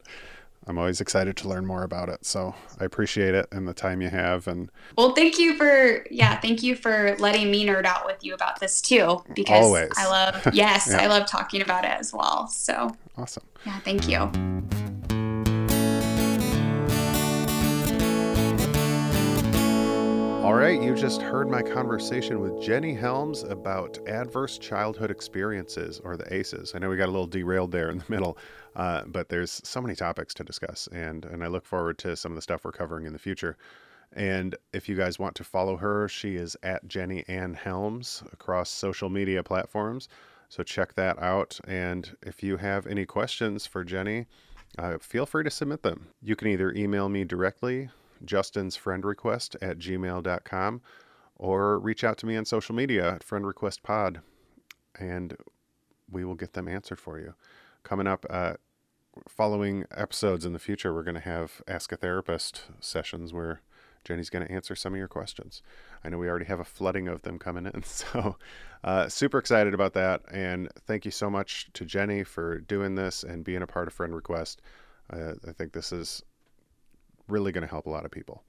I'm always excited to learn more about it. So I appreciate it and the time you have. And
well, thank you for yeah, thank you for letting me nerd out with you about this too. Because always. I love yes, yeah. I love talking about it as well. So
awesome.
Yeah, thank you.
All right, you just heard my conversation with Jenny Helms about adverse childhood experiences, or the ACEs. I know we got a little derailed there in the middle, uh, but there's so many topics to discuss, and and I look forward to some of the stuff we're covering in the future. And if you guys want to follow her, she is at Jenny Ann Helms across social media platforms. So check that out. And if you have any questions for Jenny, uh, feel free to submit them. You can either email me directly Justin's friend request at gmail.com or reach out to me on social media at friend request pod and we will get them answered for you. Coming up, uh, following episodes in the future, we're going to have Ask a Therapist sessions where Jenny's going to answer some of your questions. I know we already have a flooding of them coming in, so uh, super excited about that. And thank you so much to Jenny for doing this and being a part of Friend Request. Uh, I think this is really going to help a lot of people.